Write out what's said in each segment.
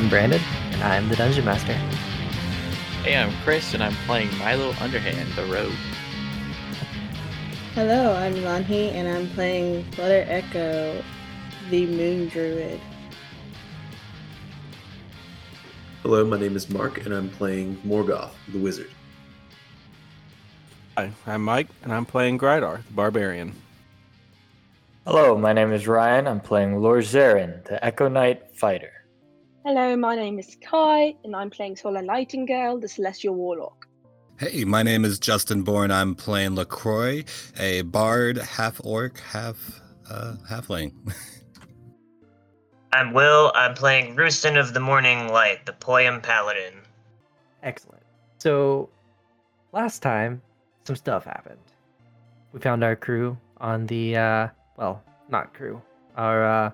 I'm Brandon, and I'm the Dungeon Master. Hey, I'm Chris, and I'm playing Milo Underhand, the Rogue. Hello, I'm Lanhi, and I'm playing Flutter Echo, the Moon Druid. Hello, my name is Mark, and I'm playing Morgoth, the Wizard. Hi, I'm Mike, and I'm playing Grydar, the Barbarian. Hello, my name is Ryan. I'm playing Lord Zarin, the Echo Knight Fighter. Hello, my name is Kai, and I'm playing Solar Nightingale, the Celestial Warlock. Hey, my name is Justin Bourne. I'm playing Lacroix, a bard, half orc, half uh, halfling. I'm Will. I'm playing Roostin of the Morning Light, the Poyam Paladin. Excellent. So, last time, some stuff happened. We found our crew on the, uh, well, not crew, our uh,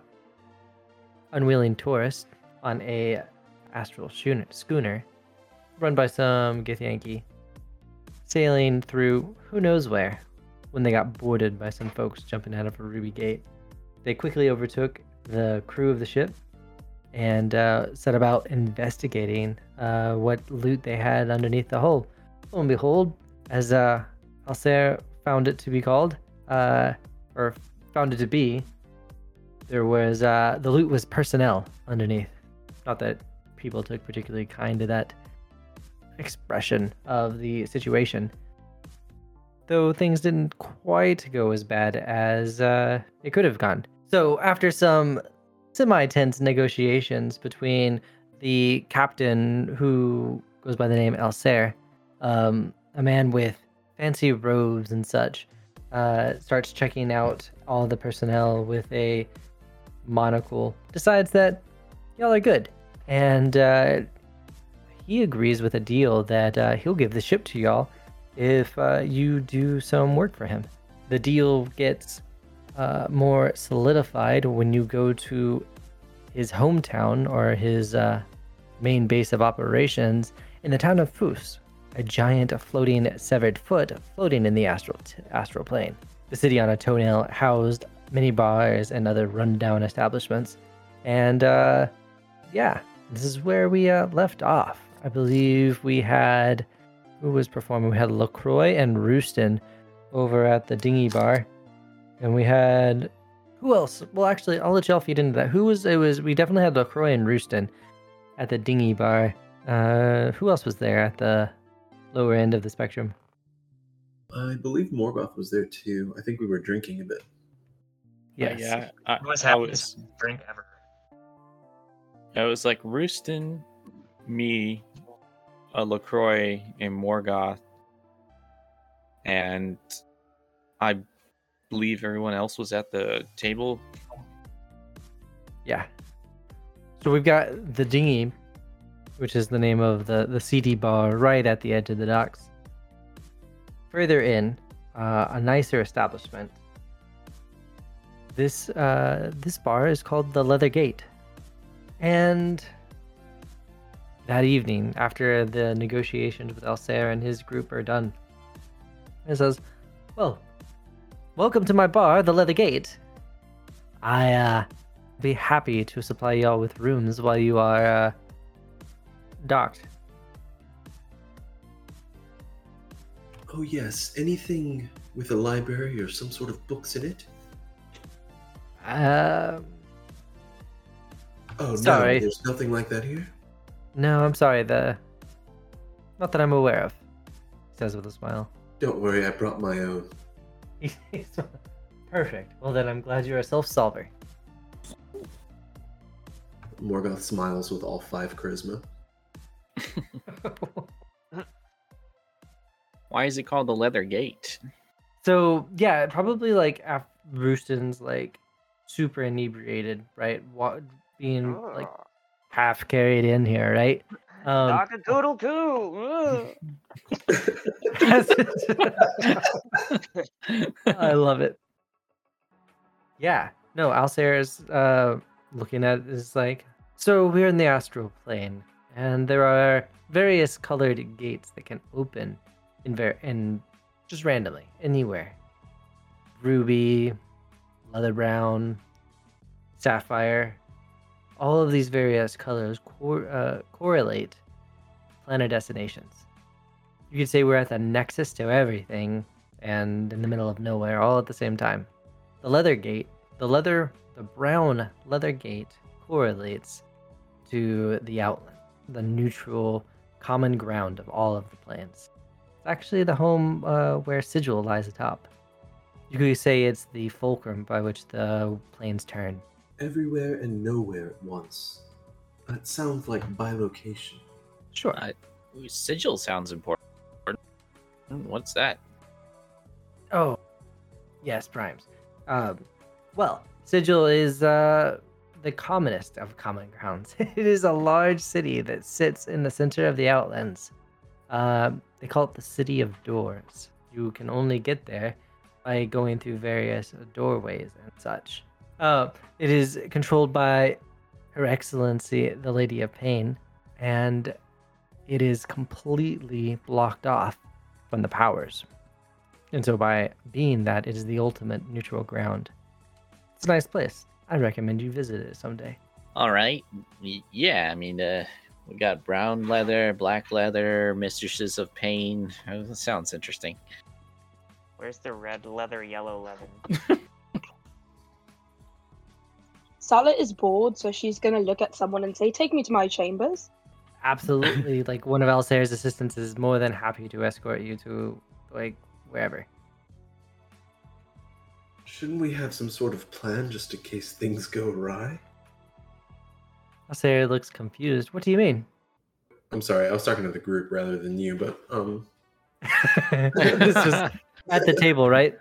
unwilling tourist on a astral schooner, run by some Githyanki, sailing through who knows where when they got boarded by some folks jumping out of a ruby gate. They quickly overtook the crew of the ship and uh, set about investigating uh, what loot they had underneath the hull. Lo and behold, as uh, Alcer found it to be called, uh, or found it to be, there was uh, the loot was personnel underneath. Not that people took particularly kind to that expression of the situation. Though things didn't quite go as bad as uh, it could have gone. So, after some semi tense negotiations between the captain, who goes by the name Alcer, um, a man with fancy robes and such, uh, starts checking out all the personnel with a monocle, decides that y'all are good. And uh, he agrees with a deal that uh, he'll give the ship to y'all if uh, you do some work for him. The deal gets uh, more solidified when you go to his hometown or his uh, main base of operations in the town of Fus, a giant floating severed foot floating in the astral t- astral plane. The city on a toenail housed many bars and other rundown establishments, and uh, yeah, this is where we uh, left off. I believe we had who was performing. We had Lacroix and Roostin over at the Dingy Bar, and we had who else? Well, actually, I'll let y'all feed into that. Who was it? Was we definitely had Lacroix and Roostin at the Dingy Bar. Uh, who else was there at the lower end of the spectrum? I believe Morgoth was there too. I think we were drinking a bit. Yes. yeah, I, What's I happened? was, Drink ever. It was like Roostin, me, a Lacroix, and Morgoth, and I believe everyone else was at the table. Yeah. So we've got the dinghy, which is the name of the the CD bar right at the edge of the docks. Further in, uh, a nicer establishment. This uh, this bar is called the Leather Gate, and that evening, after the negotiations with Alcer and his group are done, it says, "Well, welcome to my bar, the Leather Gate. I uh, be happy to supply y'all with rooms while you are uh, docked. Oh, yes. Anything with a library or some sort of books in it? Uh, Oh, Sorry. no. There's nothing like that here? no, I'm sorry. The not that I'm aware of. He says with a smile. Don't worry, I brought my own. Perfect. Well, then I'm glad you're a self-solver. Morgoth smiles with all five charisma. Why is it called the Leather Gate? so yeah, probably like after Roostin's like super inebriated, right? Wa- being like half carried in here, right? Um, Dr. Doodle too. I love it. Yeah. No, Alcer is uh, looking at it is like, so we're in the astral plane, and there are various colored gates that can open in ver- in just randomly anywhere. Ruby, leather brown, sapphire, all of these various colors cor- uh, correlate planet destinations. You could say we're at the nexus to everything and in the middle of nowhere all at the same time. The leather gate, the leather, the brown leather gate correlates to the outland, the neutral common ground of all of the planes. It's actually the home uh, where Sigil lies atop. You could say it's the fulcrum by which the planes turn. Everywhere and nowhere at once. That sounds like bilocation. Sure. I- sigil sounds important. What's that? Oh, yes, primes. Um, well, Sigil is uh, the commonest of common grounds. it is a large city that sits in the center of the Outlands. Um, they call it the City of Doors. You can only get there by going through various doorways and such. Uh, it is controlled by Her Excellency, the Lady of Pain, and it is completely blocked off from the powers. And so, by being that, it is the ultimate neutral ground. It's a nice place. I'd recommend you visit it someday. All right. Yeah, I mean, uh, we got brown leather, black leather, mistresses of pain. Oh, that sounds interesting. Where's the red leather, yellow leather? Sala is bored, so she's gonna look at someone and say, "Take me to my chambers." Absolutely, like one of Alsair's assistants is more than happy to escort you to like wherever. Shouldn't we have some sort of plan just in case things go awry? Alsair looks confused. What do you mean? I'm sorry, I was talking to the group rather than you, but um, this was at the table, right?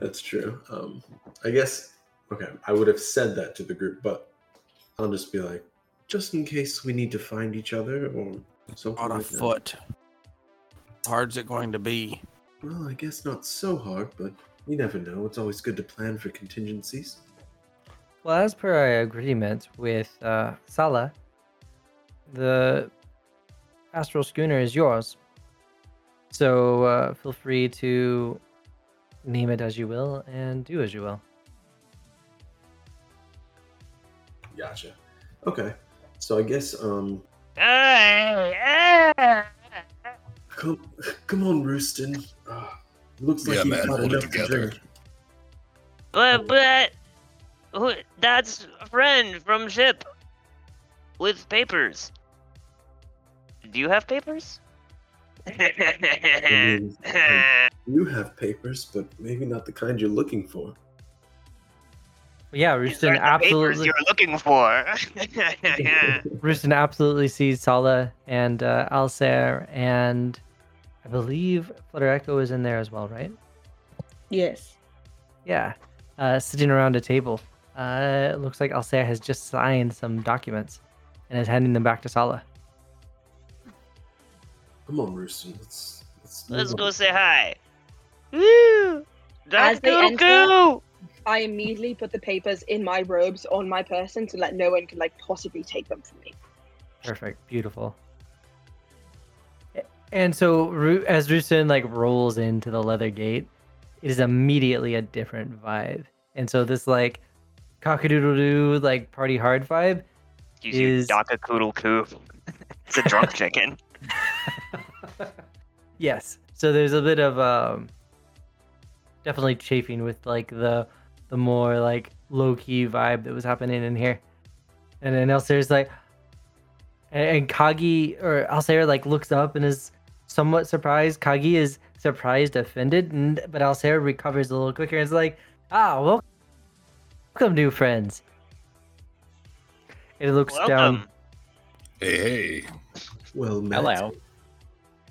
that's true. Um, I guess okay, I would have said that to the group, but I'll just be like, just in case we need to find each other or something On a like that. foot. Hard's it going to be? Well, I guess not so hard, but you never know. It's always good to plan for contingencies. Well, as per our agreement with uh, Sala, the astral schooner is yours. So uh, feel free to name it as you will and do as you will. Gotcha. Okay, so I guess um, come, come on, Rooston. Uh, looks like Yeah, you've man, got hold it enough to together. drink. But, but who, that's a friend from ship with papers. Do you have papers? mean, You have papers, but maybe not the kind you're looking for. Yeah, These aren't the papers absolutely, you're looking for. Rooston absolutely sees Sala and uh, Alsair, and I believe Flutter Echo is in there as well, right? Yes. Yeah, uh, sitting around a table. Uh, it looks like Alsair has just signed some documents and is handing them back to Sala. Come on, Rooston. Let's let's, Let's go on. say hi. Woo! That's they enter- cool. I immediately put the papers in my robes on my person so that no one could like possibly take them from me. Perfect, beautiful. And so, as Rooston like rolls into the leather gate, it is immediately a different vibe. And so, this like cockadoodle doo like party hard vibe Excuse is- Daka Koodle Coo. It's a drunk chicken. yes. So there's a bit of um definitely chafing with like the the more like low key vibe that was happening in here. And then Alsair's like and, and Kagi or Alsair like looks up and is somewhat surprised. Kagi is surprised, offended, and but Alsair recovers a little quicker and is like, ah, wel- welcome new friends. It looks down Hey, hey. Well, met. Hello.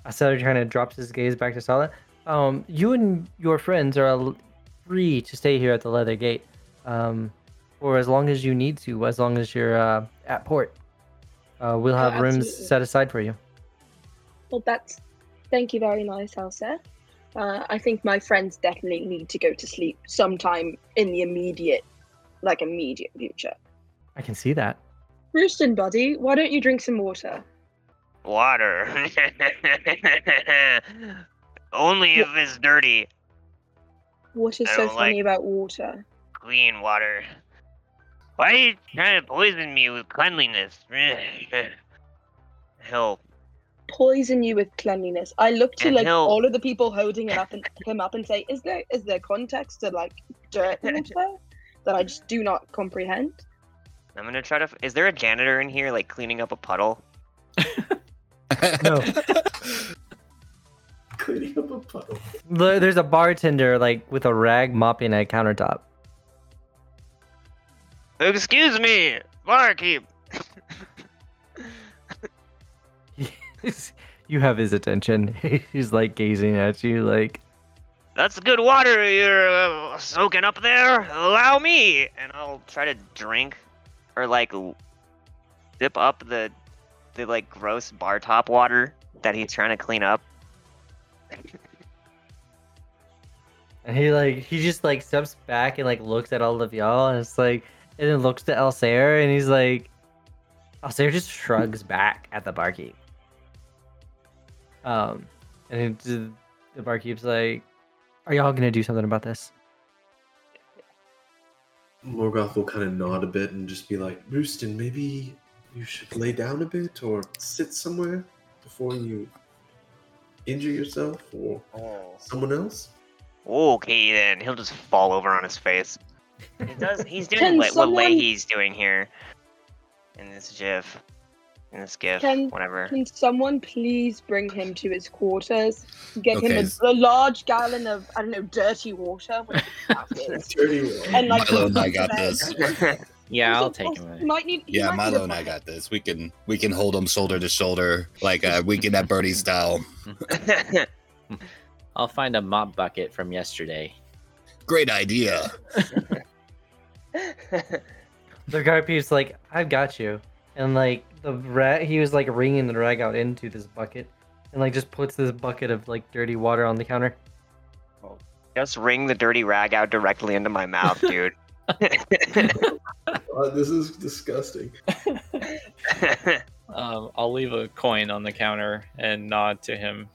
Asada kind of drops his gaze back to Sala. Um, you and your friends are al- free to stay here at the Leather Gate, um, for as long as you need to, as long as you're uh, at port. Uh, we'll Oh, have rooms set aside for you. Well, that's thank you very nice, Elsa. Uh, I think my friends definitely need to go to sleep sometime in the immediate, like immediate future. I can see that. Rooston, buddy, why don't you drink some water? Water. Only if it's dirty. What is I so funny like- about water? Clean water. Why are you trying to poison me with cleanliness? Hell, Poison you with cleanliness. I look to And like he'll- all of the people holding him up and him up and say, "Is there is there context to like dirt water that I just do not comprehend?" I'm gonna try to. f- Is there a janitor in here, like cleaning up a puddle? No. Cleaning up a puddle. There's a bartender like with a rag mopping a countertop. Excuse me, barkeep. you have his attention. He's like gazing at you like That's good water you're uh, soaking up there. Allow me, and I'll try to drink, or like dip up the, the like gross bar top water that he's trying to clean up. and he like he just like steps back and like looks at all of y'all and it's like and then looks to Elsair and he's like Elsair just shrugs back at the barkeep. Um and the- the barkeep's like, Are y'all gonna do something about this? Morgoth will kind of nod a bit and just be like, Rooston, maybe you should lay down a bit or sit somewhere before you injure yourself or oh. someone else. Okay, then he'll just fall over on his face. He does. He's doing Can what, what someone- Leahy's doing here in this GIF, in this GIF, Can- whatever. Can someone please bring him to his quarters? Get Okay, him a large gallon of I don't know dirty water. whatever that is. Dirty one. And like Milo and put I got this. Yeah, I'll take him. He might need. he Yeah, might need Milo a and I got this. We can we can hold them shoulder to shoulder like uh, weekend at Birdie style. I'll find a mop bucket from yesterday. Great idea. The barkeep's like, I've got you. And like the rat he was like wringing the rag out into this bucket and like just puts this bucket of like dirty water on the counter. Just wring the dirty rag out directly into my mouth, dude. Uh, this is disgusting. Um, I'll leave a coin on the counter and nod to him.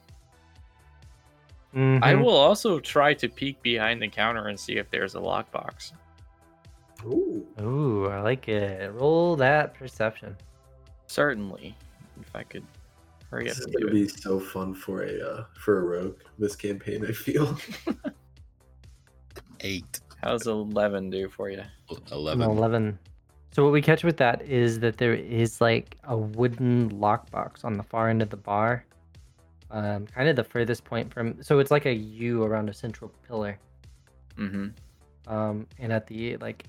I Mhm. will also try to peek behind the counter and see if there's a lockbox. Ooh. Ooh, I like it. Roll that perception. Certainly, if I could hurry up This is gonna it. be so fun for a uh, for a rogue this campaign. I feel. Eight. How's eleven do for you? Eleven. 11. So what we catch with that is that there is like a wooden lockbox on the far end of the bar. Um, kind of the furthest point from so it's like a U around a central pillar. Mm-hmm. Um, and at the like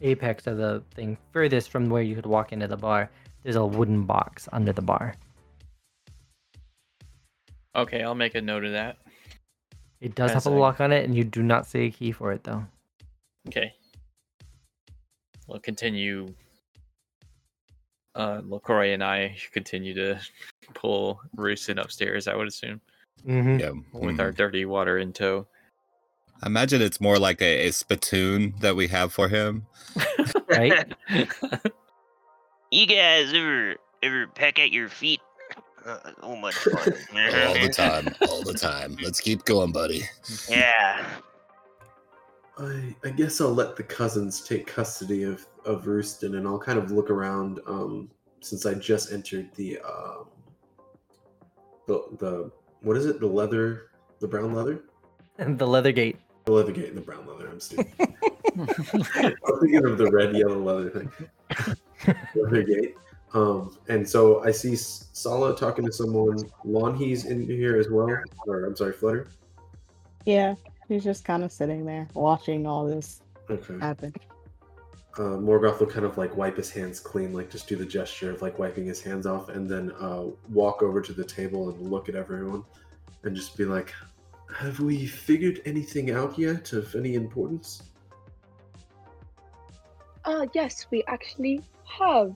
apex of the thing furthest from where you could walk into the bar, there's a wooden box under the bar. Okay, I'll make a note of that. It does As have a I- lock on it, and you do not see a key for it though. Okay. We'll continue. Uh, LaCroix and I continue to pull Roostin upstairs, I would assume, Mm-hmm. Yeah. with mhm. our dirty water in tow. I imagine it's more like a, a spittoon that we have for him. Right? you guys ever ever peck at your feet? Uh, so much fun. all the time. All the time. Let's keep going, buddy. Yeah. I I guess I'll let the cousins take custody of of Rooston, and I'll kind of look around. Um, since I just entered the um, the the what is it? The leather, the brown leather, And the leather gate. the leather gate, and the brown leather. I'm stupid. I'm thinking of the red, yellow leather thing. leather gate. Um, and so I see S- Sala talking to someone. Lanhi's in here as well. Or I'm sorry, Flutter. Yeah, he's just kind of sitting there watching all this Okay. happen. uh, Morgoth will kind of like wipe his hands clean, like just do the gesture of like wiping his hands off, and then uh, walk over to the table and look at everyone, and just be like, "Have we figured anything out yet of any importance?" Ah, yes, we actually have.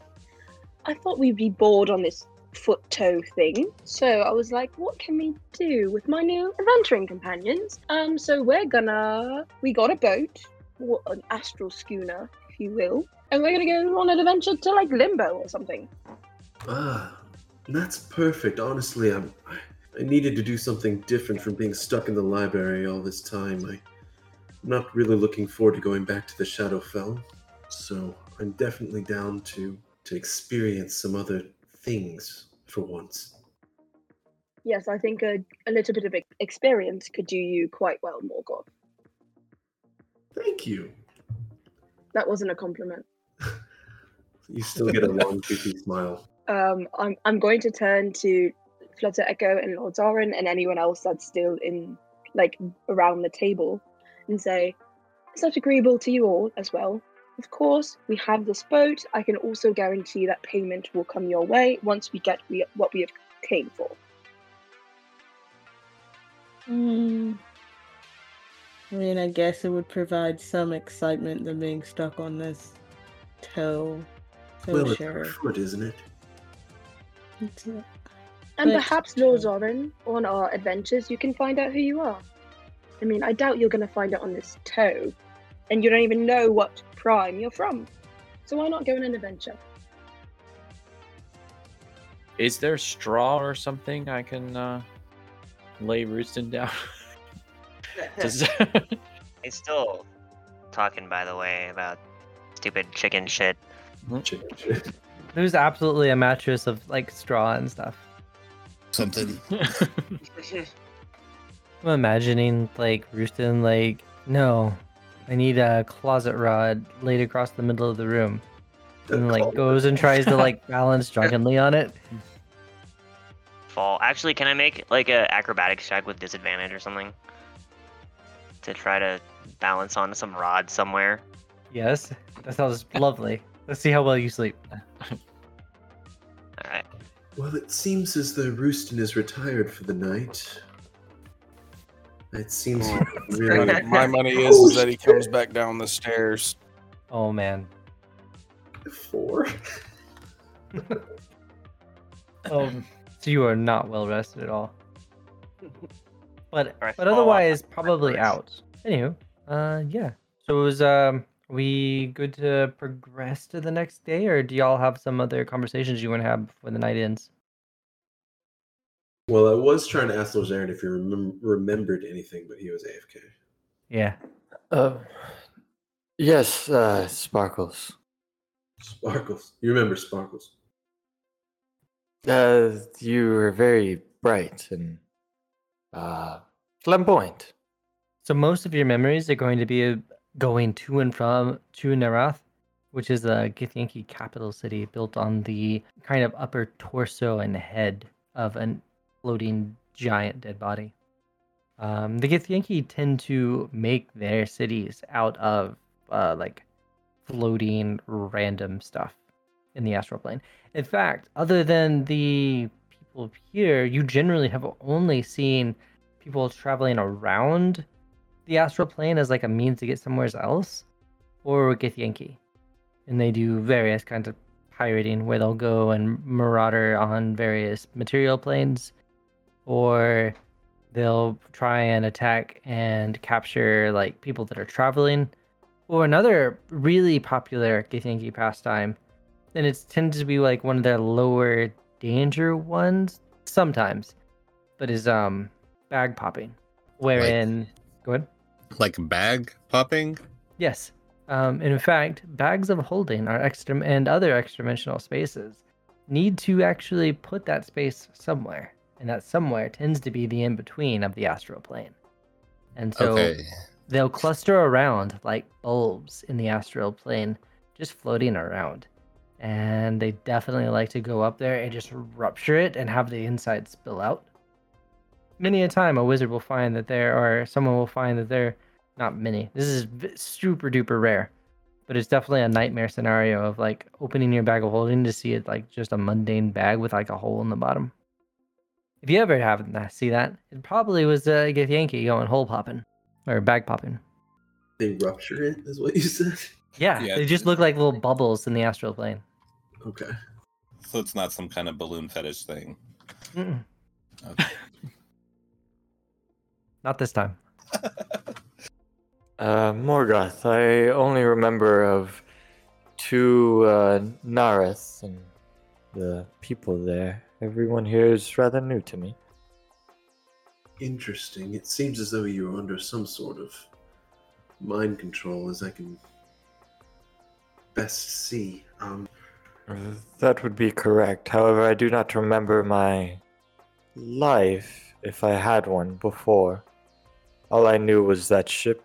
I thought we'd be bored on this foot toe thing, so I was like, what can we do with my new adventuring companions? Um, so we're gonna. We got a boat, or an astral schooner, if you will, and we're gonna go on an adventure to like Limbo or something. Ah, that's perfect. Honestly, I'm. I needed to do something different from being stuck in the library all this time. I, I'm not really looking forward to going back to the Shadowfell. So I'm definitely down to to experience some other things for once. Yes, I think a, a little bit of experience could do you quite well, Morgoth. Thank you. That wasn't a compliment. You still get a long, toothy smile. Um, I'm I'm going to turn to Flutter Echo and Lord Zoran and anyone else that's still in like around the table and say, Is that agreeable to you all as well? Of course, we have this boat. I can also guarantee that payment will come your way once we get we, what we have came for. Mm. I mean, I guess it would provide some excitement than being stuck on this tow. So well, it's sure. our foot, isn't it? It's a- And But- perhaps, Lord Zoran, on our adventures, you can find out who you are. I mean, I doubt you're going to find it on this tow, and you don't even know what prime you're from. So why not go on an adventure? Is there straw or something I can uh, lay Roostin down? Just- He's still talking, by the way, about stupid chicken shit. Chicken shit. There's absolutely a mattress of like straw and stuff. Something. I'm imagining like Roostin like, no, I need a closet rod laid across the middle of the room. And like goes and tries to like balance drunkenly on it. Fall. Actually, can I make like a acrobatics check with disadvantage or something to try to balance on some rod somewhere? Yes, that sounds lovely. Let's see how well you sleep. All right. Well, it seems as though Rooston is retired for the night. It seems really. My, my money is, is that he comes back down the stairs. Oh man. Four. Oh, so you are not well rested at all. But Or I but otherwise probably out. Anywho, uh yeah. So it was um we good to progress to the next day or do y'all have some other conversations you want to have before the night ends? Well, I was trying to ask Lozaren if he remem- remembered anything, but he was AFK. Yeah. Uh, yes, uh, Sparkles. Sparkles. You remember Sparkles? Uh, you were very bright and uh, flamboyant. So most of your memories are going to be uh, going to and from Tu'narath, which is a Githyanki capital city built on the kind of upper torso and head of an floating giant dead body. Um, the Githyanki tend to make their cities out of uh, like floating random stuff in the astral plane. In fact, other than the people here, you generally have only seen people traveling around the astral plane as like a means to get somewhere else, or Githyanki. And they do various kinds of pirating where they'll go and marauder on various material planes, or they'll try and attack and capture like people that are traveling. Or another really popular Githyanki pastime, and it tends to be like one of their lower danger ones sometimes, but is um bag popping, wherein go ahead. Like bag popping? Yes. Um, in fact, bags of holding are extra and other extra-dimensional spaces need to actually put that space somewhere, and that somewhere tends to be the in-between of the astral plane. And so okay. they'll cluster around like bulbs in the astral plane, just floating around. And they definitely like to go up there and just rupture it and have the inside spill out. Many a time, a wizard will find that there, or someone will find that there, not many. This is v- super duper rare, but it's definitely a nightmare scenario of like opening your bag of holding to see it like just a mundane bag with like a hole in the bottom. If you ever happen to see that, it probably was a uh, Githyanki going hole popping or bag popping. They rupture it, is what you said? Yeah, Yeah. they just look like little bubbles in the astral plane. Okay. So it's not some kind of balloon fetish thing. Mm-mm. Okay. Not this time. Uh, Morgoth, I only remember of two uh, Nareth and the people there. Everyone here is rather new to me. Interesting. It seems as though you are under some sort of mind control, as I can best see. Um, That would be correct. However, I do not remember my life if I had one before. All I knew was that ship,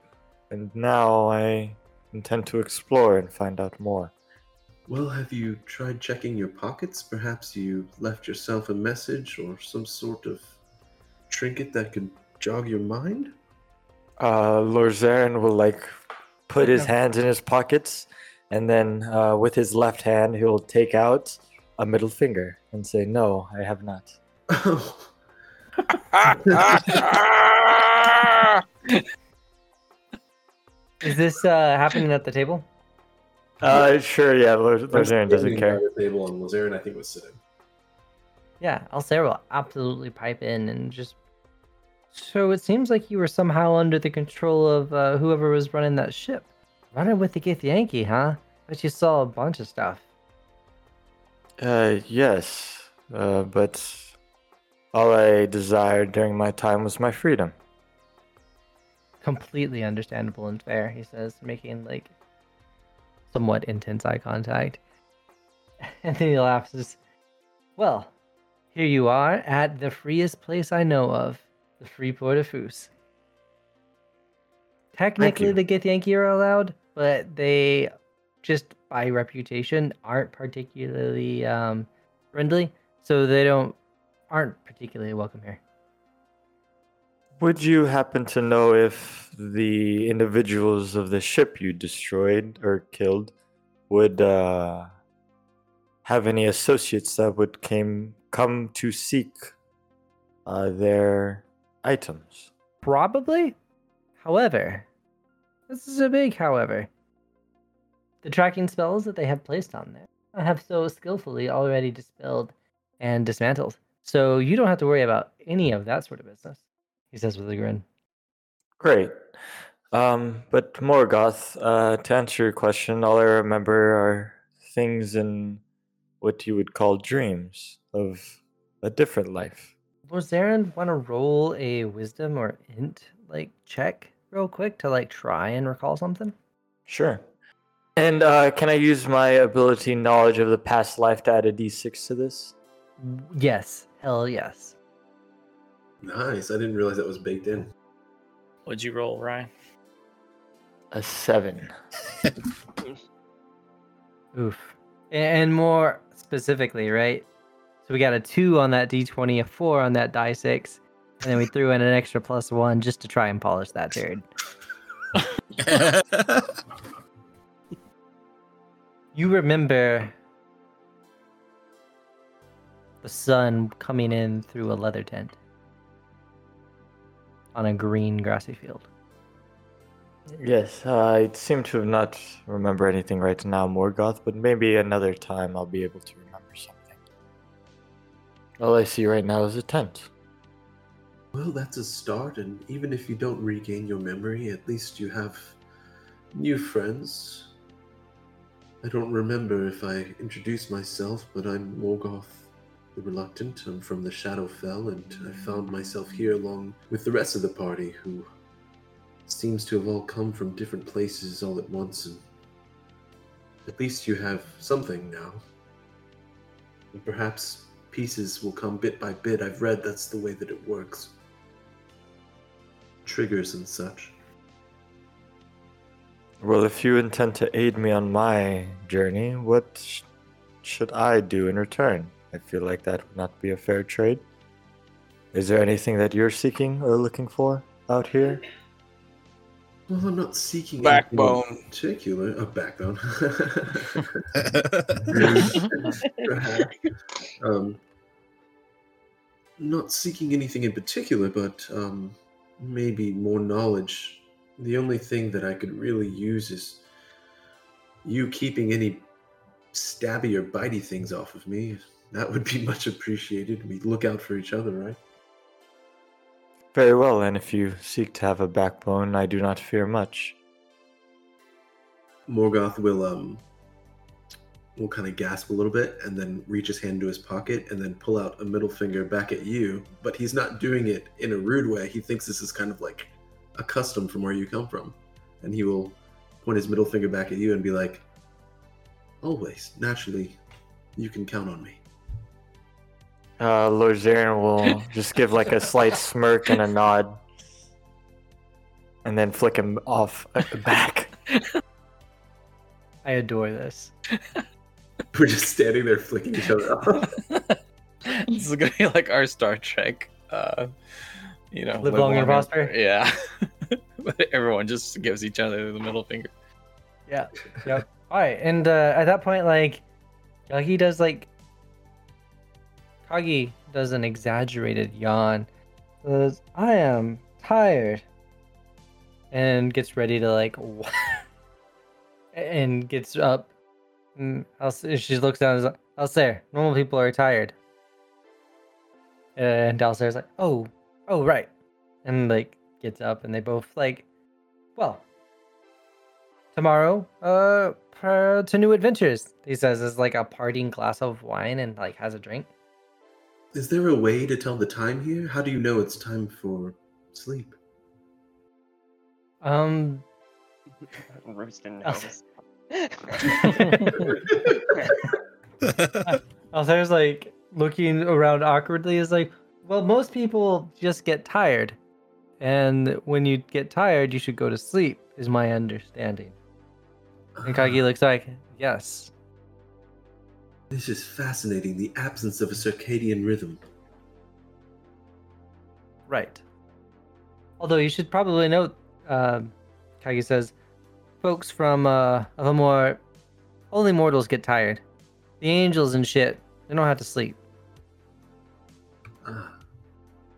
and now I intend to explore and find out more. Well, have you tried checking your pockets? Perhaps you left yourself a message or some sort of trinket that could jog your mind? Uh, Lord Zarin will like put his hands in his pockets, and then uh, with his left hand, he'll take out a middle finger and say, "No, I have not." Oh, Is this uh, happening at the table? Uh, sure, yeah. Lord, Lord I'm doesn't care. by the table, and Lazarin, I think, was sitting. Yeah, Alcera will absolutely pipe in and just. So it seems like you were somehow under the control of uh, whoever was running that ship. Running with the Githyanki, huh? But you saw a bunch of stuff. Uh, yes, uh, but all I desired during my time was my freedom. Completely understandable and fair, he says, making like somewhat intense eye contact. And then he laughs. Says, well, here you are at the freest place I know of, the Freeport of Foos. Technically, the Githyanki are allowed, but they, just by reputation, aren't particularly um, friendly, so they don't aren't particularly welcome here. Would you happen to know if the individuals of the ship you destroyed or killed would uh, have any associates that would came come to seek uh, their items? Probably. However, this is a big however. The tracking spells that they have placed on there I have so skillfully already dispelled and dismantled. So you don't have to worry about any of that sort of business, he says with a grin. Great. Um, but Morgoth, uh, to answer your question, all I remember are things in what you would call dreams of a different life. Does Zarin want to roll a wisdom or int like check real quick to like try and recall something? Sure. And uh, can I use my ability knowledge of the past life to add a d6 to this? Yes. Hell yes. Nice. I didn't realize that was baked in. What'd you roll, Ryan? A seven. Oof. And more specifically, right? So we got a two on that d20, a four on that die six, and then we threw in an extra plus one just to try and polish that turd. You remember the sun coming in through a leather tent on a green grassy field. Yes, I seem to have not remember anything right now, Morgoth, but maybe another time I'll be able to remember something. All I see right now is a tent. Well, that's a start, and even if you don't regain your memory, at least you have new friends. I don't remember if I introduced myself, but I'm Morgoth the Reluctant. I'm from the Shadowfell, and I found myself here along with the rest of the party, who seems to have all come from different places all at once, and at least you have something now. And perhaps pieces will come bit by bit. I've read that's the way that it works. Triggers and such. Well, if you intend to aid me on my journey, what sh- should I do in return? I feel like that would not be a fair trade. Is there anything that you're seeking or looking for out here? Well, I'm not seeking Backbone. anything in particular. A backbone. um, not seeking anything in particular, but um, maybe more knowledge. The only thing that I could really use is you keeping any stabby or bitey things off of me. That would be much appreciated. We look out for each other, right? Very well, and if you seek to have a backbone, I do not fear much. Morgoth will um will kind of gasp a little bit and then reach his hand to his pocket and then pull out a middle finger back at you. But he's not doing it in a rude way. He thinks this is kind of like a custom from where you come from. And he will point his middle finger back at you and be like, Always. Naturally, you can count on me. Uh, Lord will just give like a slight smirk and a nod, and then flick him off at the back. I adore this. We're just standing there flicking each other off. this is gonna be like our Star Trek. Uh, you know, Live long and prosper? Yeah, but everyone just gives each other the middle finger. Yeah. Yep. All right, and uh, at that point, like, he does like, Kagi does an exaggerated yawn. Says, "I am tired," and gets ready to like, and gets up. And she looks down and is like, Alsair, normal people are tired. And Alsair's like, oh, oh, right. And like gets up and they both like, well, tomorrow, uh, to new adventures. He says is like a parting glass of wine and like has a drink. Is there a way to tell the time here? How do you know it's time for sleep? Um, Roostin Oh. knows. Alsair's like looking around awkwardly. Is like, well, most people just get tired, and when you get tired, you should go to sleep. Is my understanding. And Kagi looks like, yes. This is fascinating. The absence of a circadian rhythm. Right. Although you should probably note, uh, Kagi says, folks from uh, of a more only mortals get tired. The angels and shit, they don't have to sleep. Ah.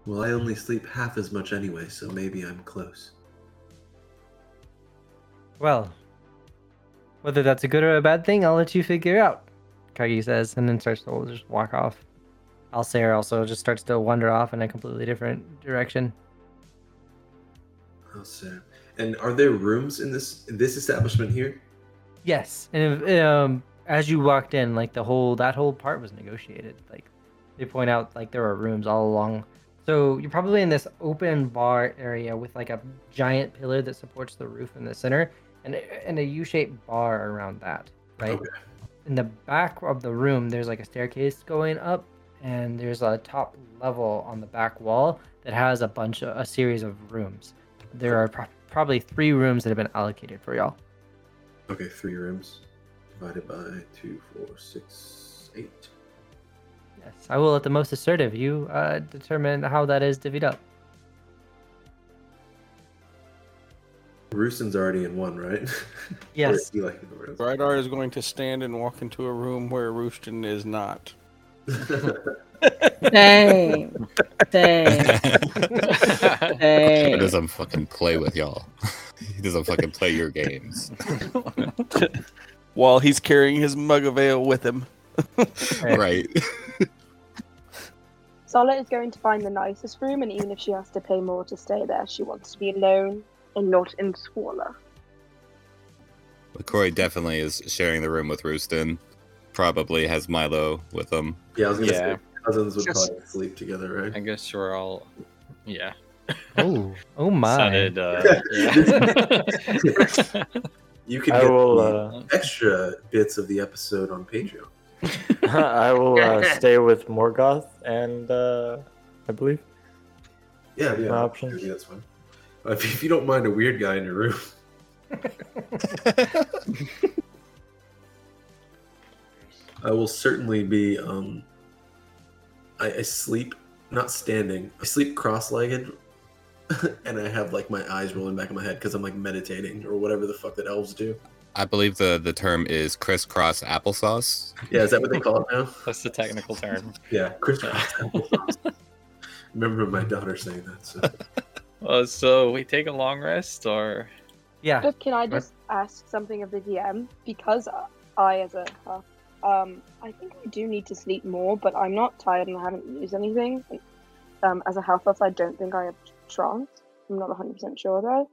Well, I only sleep half as much anyway, so maybe I'm close. Well, whether that's a good or a bad thing, I'll let you figure out. Kagi says, and then starts to just walk off. Alsair also just starts to wander off in a completely different direction. Oh, so. And are there rooms in this this establishment here? Yes, and if, um, as you walked in, like the whole that whole part was negotiated. Like they point out, like there are rooms all along. So you're probably in this open bar area with like a giant pillar that supports the roof in the center, and and a U-shaped bar around that. Right. Okay. In the back of the room, there's like a staircase going up, and there's a top level on the back wall that has a bunch of a series of rooms. There are pro- probably three rooms that have been allocated for y'all. Okay, three rooms. Divided by two, four, six, eight. Yes, I will let the most assertive you uh, determine how that is divvied up. Roostin's already in one, right? Yes. Or is he like in the rest? Brydar is going to stand and walk into a room where Roostin is not. Dang. Dang. He doesn't fucking play with y'all. He doesn't fucking play your games. While he's carrying his mug of ale with him. right. Sola is going to find the nicest room, and even if she has to pay more to stay there, she wants to be alone and not in squalor. LaCroix definitely is sharing the room with Roostin. Probably has Milo with him. Yeah, I was gonna Yeah. say cousins would Just- probably sleep together, right? I guess we're all, yeah. Oh, oh my! Sounded, uh. You can I get will. Uh, extra bits of the episode on Patreon. I will uh, stay with Morgoth and uh, I believe. Yeah, yeah. My options. That's fine. If, if you don't mind a weird guy in your room. I will certainly be. Um, I, I sleep not standing. I sleep cross-legged, and I have like my eyes rolling back in my head because I'm like meditating or whatever the fuck that elves do. I believe the, the term is crisscross applesauce. Yeah, is that what they call it now? That's the technical term. Yeah, crisscross. Remember my daughter saying that. So. Uh, so we take a long rest, or Yeah, But can I just ask something of the DM? Because I, as a half, um, I think I do need to sleep more, but I'm not tired and I haven't used anything. Um, as a half elf, I don't think I have trance. I'm not 100% sure though.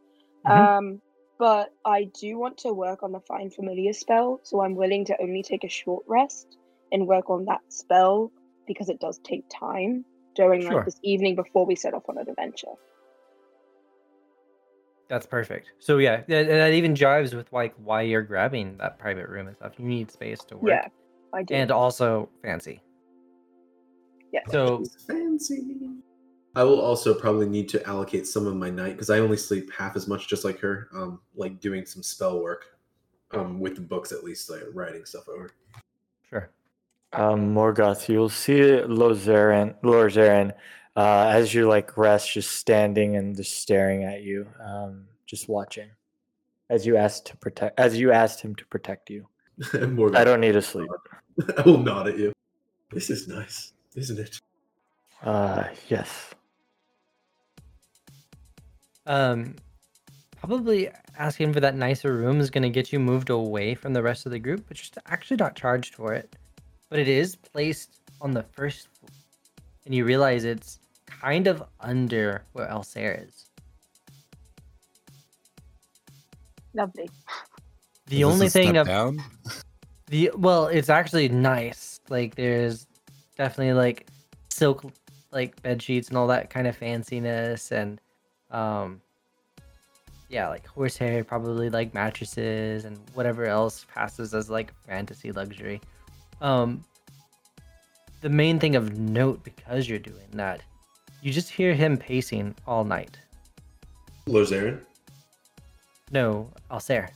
Mhm. Um, but I do want to work on the Find Familiar spell, so I'm willing to only take a short rest and work on that spell because it does take time during Sure. like this evening before we set off on an adventure. That's perfect. So yeah, and and that even jives with like why you're grabbing that private room and stuff. You need space to work. Yeah, I do. And also fancy. Yeah. So fancy. I will also probably need to allocate some of my night because I only sleep half as much, just like her. Um, like doing some spell work, um, with the books at least, like writing stuff over. sure. Um, Morgoth, you'll see Lozarin, Lozarin, uh, as you're like rest, just standing and just staring at you, um, just watching, as you asked to protect, as you asked him to protect you. And I don't need to sleep. I will nod at you. This is nice, isn't it? Uh, yes. Um, probably asking for that nicer room is going to get you moved away from the rest of the group, but you're actually not charged for it. But it is placed on the first, floor, and you realize it's kind of under where Alsair is. Lovely. The Is only thing step of down? the well, it's actually nice. Like there's definitely like silk like bed sheets and all that kind of fanciness and um yeah, like horsehair, probably like mattresses and whatever else passes as like fantasy luxury. Um the main thing of note because you're doing that, you just hear him pacing all night. Lazarin? No, Alsair.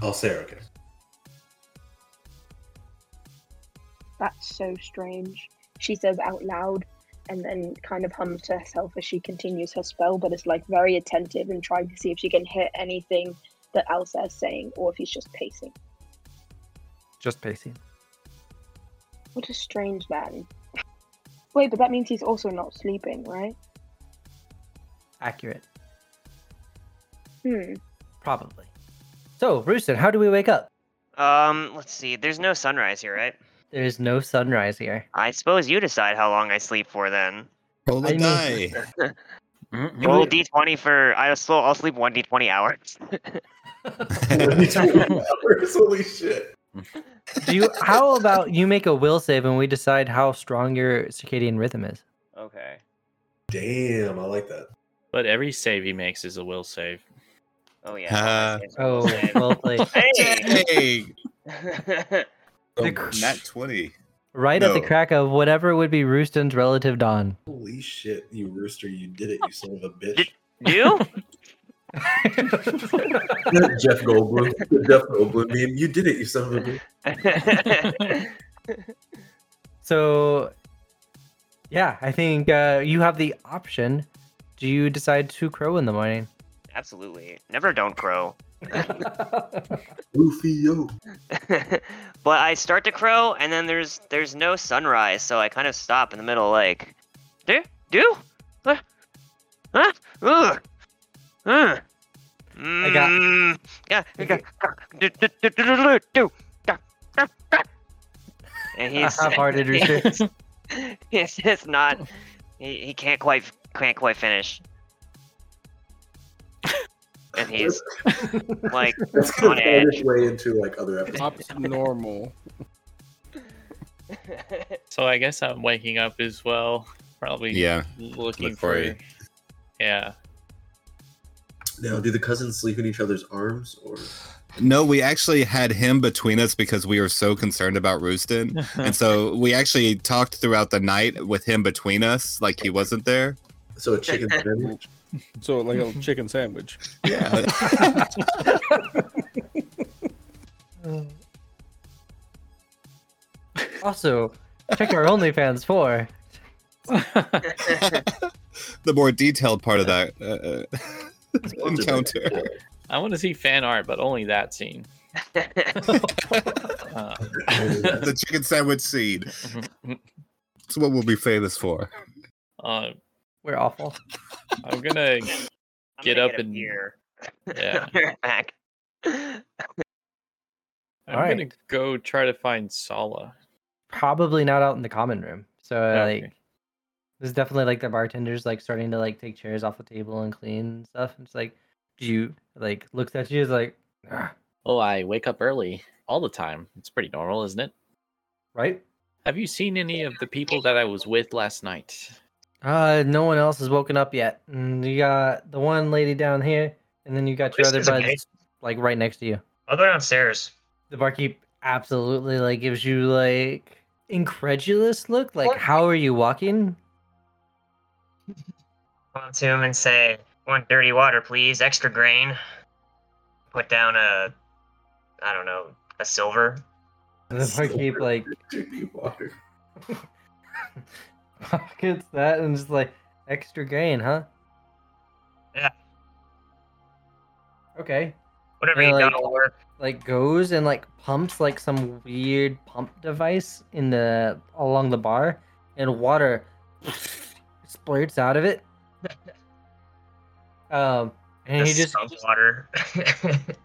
I'll say okay. That's so strange. She says out loud and then kind of hums to herself as she continues her spell, but is like very attentive and trying to see if she can hit anything that Elsa is saying or if he's just pacing. Just pacing. What a strange man. Wait, but that means he's also not sleeping, right? Accurate. Hmm. Probably. So, Rooston, how do we wake up? Um, let's see. There's no sunrise here, right? There's no sunrise here. I suppose you decide how long I sleep for then. Roll a I die. Roll d20 for I still I'll sleep one d20 hours. Holy shit. Do you? How about you make a will save and we decide how strong your circadian rhythm is? okay. Damn, I like that. But every save he makes is a will save. Oh yeah. Uh, all my saves are Oh, the well played. Hey! Hey! The cr- nat 20. Right at the crack of whatever would be Rooston's relative dawn. Holy shit, you rooster, you did it, you son of a bitch. you? Jeff Goldblum. Jeff Goldblum meme. You did it, you son of a bitch. So, yeah, I think uh, you have the option. Do you decide to crow in the morning? Absolutely. Never don't crow. Rufio. but I start to crow and then there's there's no sunrise, so I kind of stop in the middle like do do uh, huh? Ugh. I got. Mm, yeah. I got. And he's half-hearted retreats. it's just not. He, he can't quite can't quite finish. And he's like That's on going edge. way into like other episodes. Normal. So I guess I'm waking up as well. Probably Yeah, looking look for for, yeah, now, do the cousins sleep in each other's arms, or No, we actually had him between us because we were so concerned about Rooston. and so we actually talked throughout the night with him between us, like he wasn't there. so a chicken sandwich? So like a chicken sandwich. Yeah. also, check our OnlyFans for. the more detailed part of that uh, uh, encounter. I want to see fan art, but only that scene. Uh, the chicken sandwich scene. It's what we'll be famous for. uh, We're awful. I'm gonna I'm get gonna up get and beer. yeah. Back. I'm Alright. gonna go try to find Sala. Probably not out in the common room. So, uh, Okay. like, there's definitely like the bartenders like starting to like take chairs off the table and clean and stuff. It's like, do you like looks at you is like, "Ah," Oh, I wake up early all the time. It's pretty normal, isn't it? right? Have you seen any of the people that I was with last night? Uh, no one else has woken up yet. And you got the one lady down here, and then you got your This other is okay. like right next to you. I'll go downstairs. The barkeep absolutely like gives you like incredulous look. Like, how are you walking? Go up to him and say, "One dirty water, please. Extra grain." Put down a, I don't know, a silver. And I keep like Dirty water. pockets that and just like extra grain, huh? Yeah. Okay. Whatever Yeah, you like- got will work. Like goes and like pumps like some weird pump device in the along the bar, and water splurts out of it. Um, and he just water.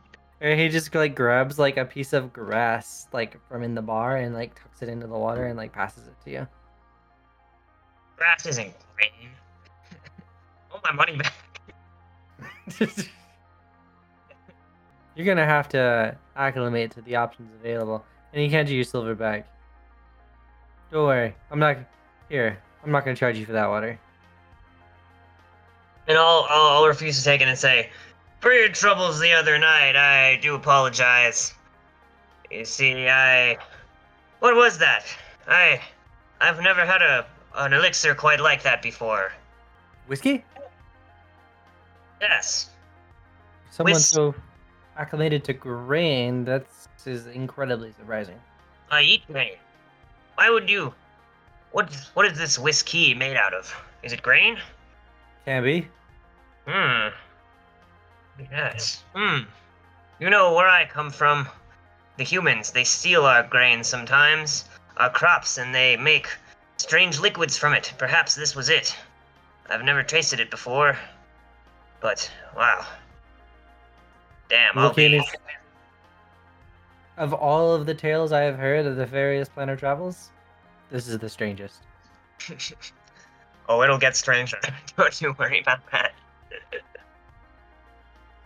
Or he just like grabs like a piece of grass like from in the bar and like tucks it into the water and like passes it to you. Grass isn't grain. All my money back. You're gonna have to acclimate to the options available, and you can't do your silver back. Don't worry, I'm not here. I'm not gonna charge you for that water. And I'll, I'll, I'll refuse to take it and say, for your troubles the other night, I do apologize. You see, I, what was that? I, I've never had a an elixir quite like that before. Whiskey? Yes. Someone Whis- so acclimated to grain, that's is incredibly surprising. I eat grain. Why would you? What what is this whiskey made out of? Is it grain? Can be. Hmm. Yes. Hmm. You know where I come from. The humans, they steal our grain sometimes, our crops, and they make strange liquids from it. Perhaps this was it. I've never tasted it before. But, wow. Damn, I'll be. is- Of all of the tales I have heard of the various planet travels, this is the strangest. oh, it'll get stranger. Don't you worry about that.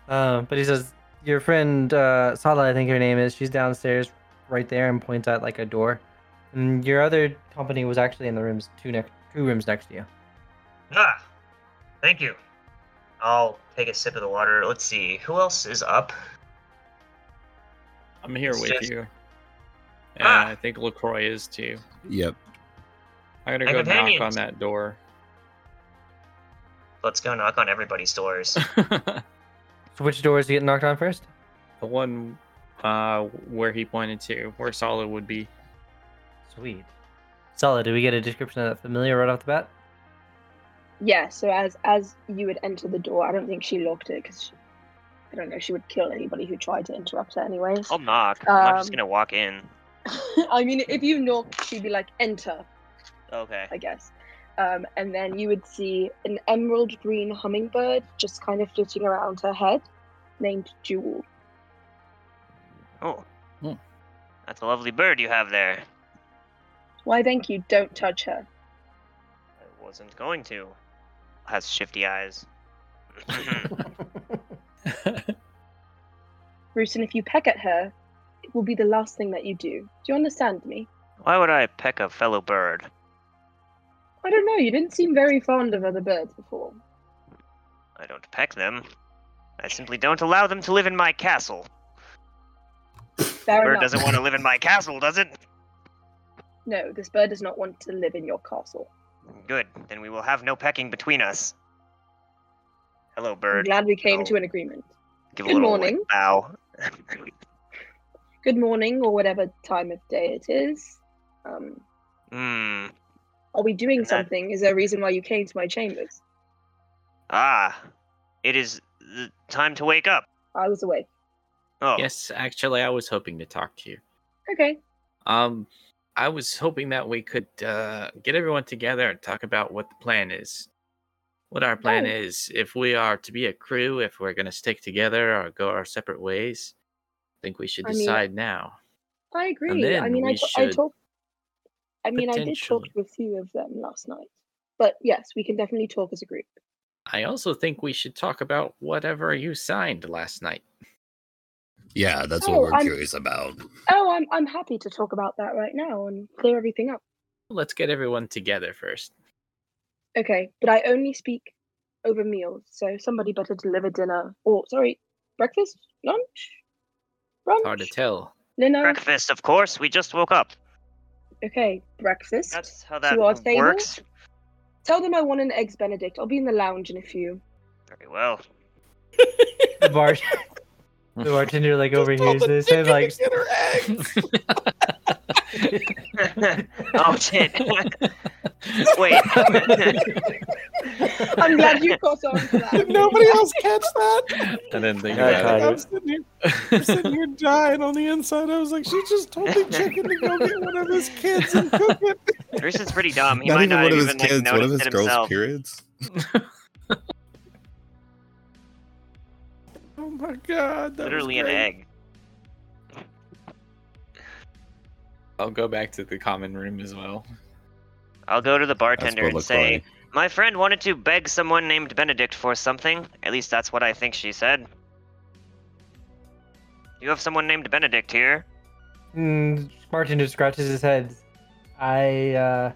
Um, but he says your friend uh, Sala, I think her name is. She's downstairs, right there, and points at like a door. And your other company was actually in the rooms two next, two rooms next to you. Ah, thank you. I'll take a sip of the water. Let's see, who else is up? I'm here It's with just- you. And Ah. I think LaCroix is too. Yep. I'm gonna My go knock on that door. Let's go knock on everybody's doors. So which doors do you get knocked on first? The one uh, where he pointed to, where Sala would be. Sweet. Sala, did we get a description of that familiar right off the bat? Yeah, so as as you would enter the door, I don't think she locked it because I don't know she would kill anybody who tried to interrupt her anyways. I'll knock. I'm not just Um, gonna walk in. I mean, if you knock, she'd be like, "Enter," Okay. I guess. Um, and then you would see an emerald green hummingbird just kind of flitting around her head, named Jewel. Oh. Hmm. That's a lovely bird you have there. Why, thank you. Don't touch her. I wasn't going to. Has shifty eyes. Rooston, if you peck at her, it will be the last thing that you do. Do you understand me? Why would I peck a fellow bird? I don't know. You didn't seem very fond of other birds before. I don't peck them. I simply don't allow them to live in my castle. Fair bird enough. doesn't want to live in my castle, does it? No, this bird does not want to live in your castle. Good. Then we will have no pecking between us. Hello, bird. I'm glad we came Oh. to an agreement. Give Good morning. bow. Good morning, or whatever time of day it is. Um, Hmm. Are we doing That- something? Is there a reason why you came to my chambers? Ah. It is the time to wake up. I was awake. Oh. Yes, actually, I was hoping to talk to you. Okay. Um, I was hoping that we could uh, get everyone together and talk about what the plan is. What our plan Oh. is, if we are to be a crew, if we're going to stick together or go our separate ways. I think we should I mean, decide now. I agree. I then mean, I, we t- I should talked. I mean, I did talk to a few of them last night. But yes, we can definitely talk as a group. I also think we should talk about whatever you signed last night. Yeah, that's Oh, what we're I'm- curious about. Oh, I'm I'm happy to talk about that right now and clear everything up. Let's get everyone together first. Okay, but I only speak over meals. So somebody better deliver dinner or sorry, breakfast, lunch, brunch. Hard to tell. Dinner. Breakfast, of course. We just woke up. Okay, breakfast. That's how that to our table. works. Tell them I want an eggs Benedict. I'll be in the lounge in a few. Very well. The bar, the bartender like overhears this and like, oh shit. Wait. I'm glad you caught on to that. Did nobody else catch that? I didn't think I caught it. I'm sitting here, I'm sitting here dying on the inside. I was like, she just told me chicken to go get one of his kids and cook it. Bruce is pretty dumb. He Not might even not one of his even like, kids, one of his girls' himself. periods. Oh my god. That was Literally an egg. I'll go back to the common room as well. I'll go to the bartender and say, like. My friend wanted to beg someone named Benedict for something. At least that's what I think she said. You have someone named Benedict here. mm, bartender scratches his head. I, uh,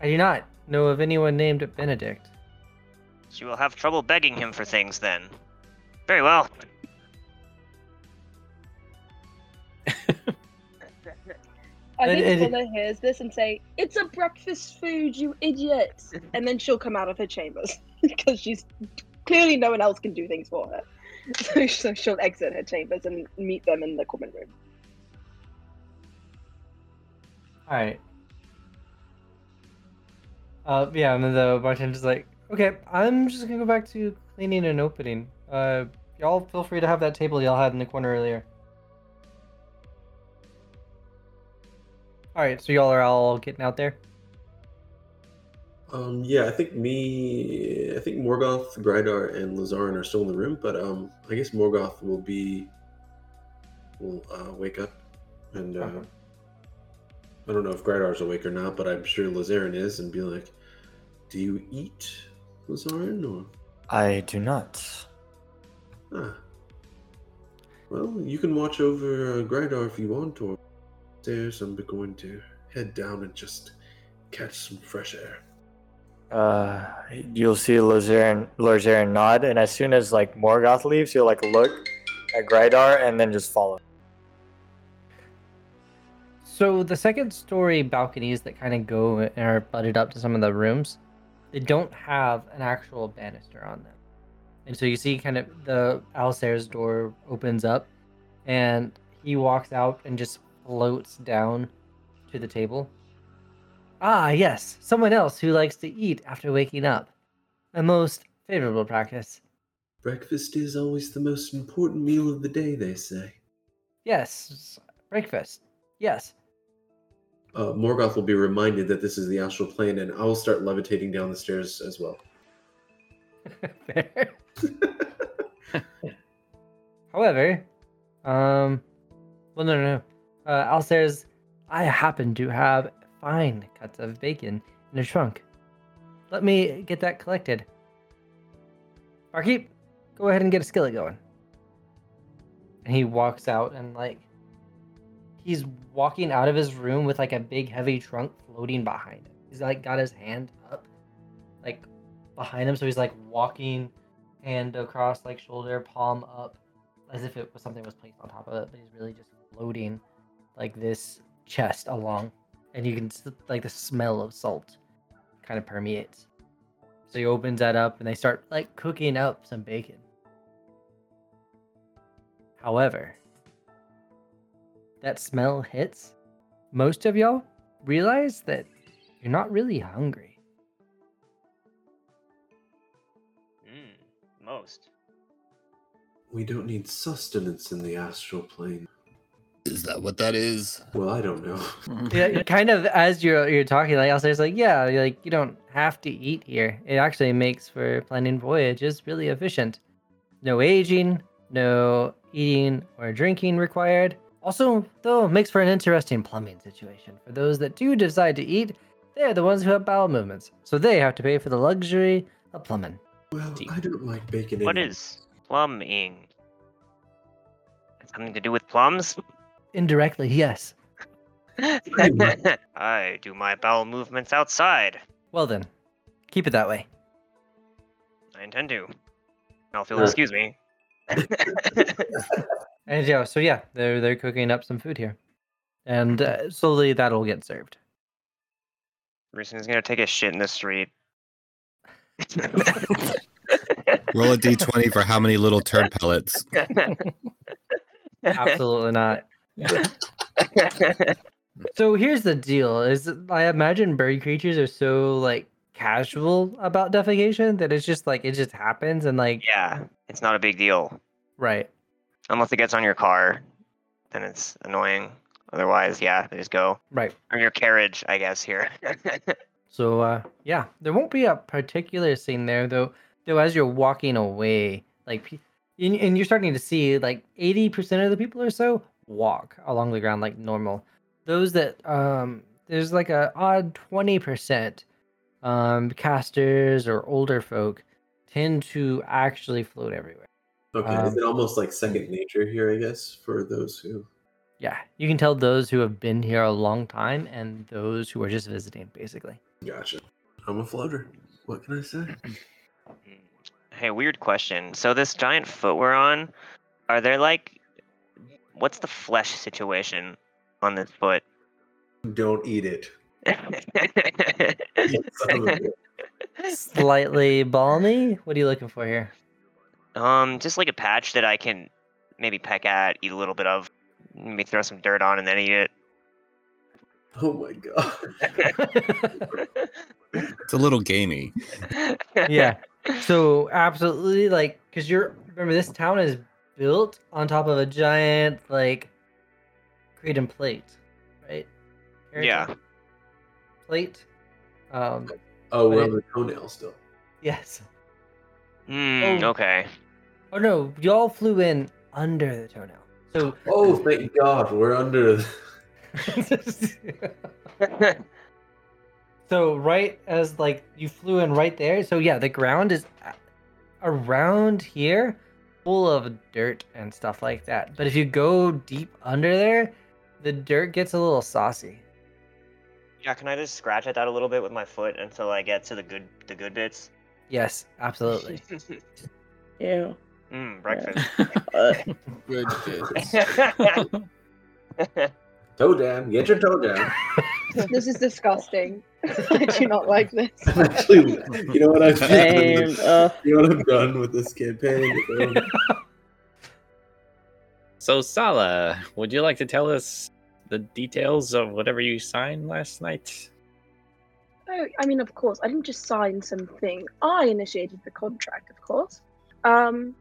I do not know of anyone named Benedict. She will have trouble begging him for things then. Very well. I And- think and- Fuller hears this and say, "It's a breakfast food, you idiot!" And then she'll come out of her chambers because she's clearly no one else can do things for her. So, so she'll exit her chambers and meet them in the common room. All right. Uh, yeah, and then the bartender's like, okay, I'm just gonna go back to cleaning and opening. Uh, y'all feel free to have that table y'all had in the corner earlier. All right, so y'all are all getting out there. Um, yeah, I think me, I think Morgoth, Grydar, and Lazarin are still in the room, but um, I guess Morgoth will be, will uh, wake up, and uh, Okay. I don't know if Grydar's awake or not, but I'm sure Lazarin is, and be like, "Do you eat, Lazarin, or I do not. ah? Well, you can watch over uh, Grydar if you want, or upstairs. I'm going to head down and just catch some fresh air." Uh, you'll see Lazarin, Lazarin nod, and as soon as like Morgoth leaves, he'll like look at Grydar and then just follow. So the second story balconies that kind of go and are butted up to some of the rooms, they don't have an actual banister on them. And so you see kind of the Alistair's door opens up and he walks out and just floats down to the table. Ah, yes, someone else who likes to eat after waking up. A most favorable practice. Breakfast is always the most important meal of the day, they say. Yes, breakfast. Yes. Uh, Morgoth will be reminded that this is the astral plane, and I will start levitating down the stairs as well. Fair. However, um, well, no, no, no. Uh, Alistair's, I happen to have fine cuts of bacon in a trunk. Let me get that collected. Barkeep, go ahead and get a skillet going. And he walks out and like, he's walking out of his room with like a big heavy trunk floating behind him. He's like got his hand up, like behind him, so he's like walking hand across like shoulder, palm up, as if it was something was placed on top of it, but he's really just floating like this chest along, and you can like the smell of salt kind of permeates. So he opens that up, and they start like cooking up some bacon. However, that smell hits. Most of y'all realize that you're not really hungry. Mm, most. We don't need sustenance in the astral plane. Is that what that is? Well, I don't know. yeah, kind of as you're you're talking, like I'll say, it's like, yeah, like you don't have to eat here. It actually makes for planning voyages really efficient. No aging, no eating or drinking required. Also, though, makes for an interesting plumbing situation. For those that do decide to eat, they're the ones who have bowel movements, so they have to pay for the luxury of plumbing. Well, I don't like bacon. What anyway. is plumbing? Something to do with plums? Indirectly, yes. I do my bowel movements outside. Well then, keep it that way. I intend to. Now, if you'll Uh, excuse me. And yeah, so yeah, they're they're cooking up some food here, and uh, slowly that'll get served. Rooston's gonna take a shit in the street. Roll a d20 for how many little turd pellets. Absolutely not. So here's the deal: is I imagine bird creatures are so like casual about defecation that it's just like it just happens and like yeah, it's not a big deal. right. Unless it gets on your car, then it's annoying. Otherwise, yeah, they just go. Right. Or your carriage, I guess, here. So uh yeah, there won't be a particular scene there though. Though as you're walking away, like and and you're starting to see like 80% of the people or so walk along the ground like normal. Those that um there's like a odd 20% um casters or older folk tend to actually float everywhere. Okay, Um, is it almost like second nature here? I guess for those who. Yeah, you can tell those who have been here a long time and those who are just visiting basically. Gotcha. I'm a floater. What can I say? hey, weird question. So this giant foot we're on, are there like, what's the flesh situation on this foot? Don't eat it. Son of a bitch. Slightly balmy. What are you looking for here? um, just like a patch that I can maybe peck at, eat a little bit of, maybe throw some dirt on, and then eat it. oh my god. It's a little gamey. yeah. So absolutely, like, because you're remember this town is built on top of a giant like keratin plate, right? Yeah. Plate. Um. Oh, we're on it- the toenail still. Yes. Hmm. Oh. Okay. Oh no, y'all flew in under the toenail. So Oh, thank God, we're under. so right as like you flew in right there. So yeah, the ground is around here, full of dirt and stuff like that. But if you go deep under there, the dirt gets a little saucy. Yeah. Can I just scratch at that a little bit with my foot until I get to the good the good bits? Yes, absolutely. Ew. Mmm. Breakfast. Good kids. Toe down. Get your toe down. this is disgusting. I do not like this. Actually, you know what I've done? uh, You know what I've done with this campaign? So, Sala, would you like to tell us the details of whatever you signed last night? Oh, I mean, of course, I didn't just sign something. I initiated the contract, of course. Um,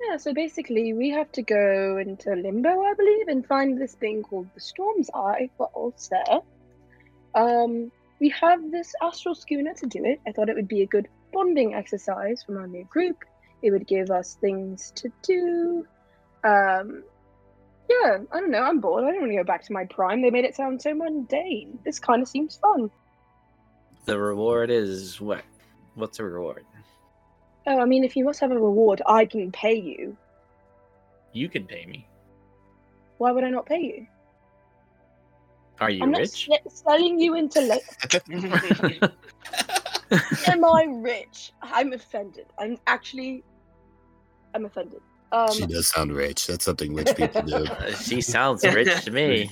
yeah. So basically, we have to go into limbo, I believe, and find this thing called the Storm's Eye for Ulster. Um, we have this astral schooner to do it. I thought it would be a good bonding exercise from our new group. It would give us things to do. Um, yeah, I don't know. I'm bored. I don't want to go back to my prime. They made it sound so mundane. This kind of seems fun. The reward is what? What's the reward? Oh, I mean, if you must have a reward, I can pay you. You can pay me. Why would I not pay you? Are you I'm not rich? selling you into la- Am I rich? I'm offended. I'm actually, I'm offended. Um, She does sound rich. That's something rich people do. Uh, she sounds rich to me.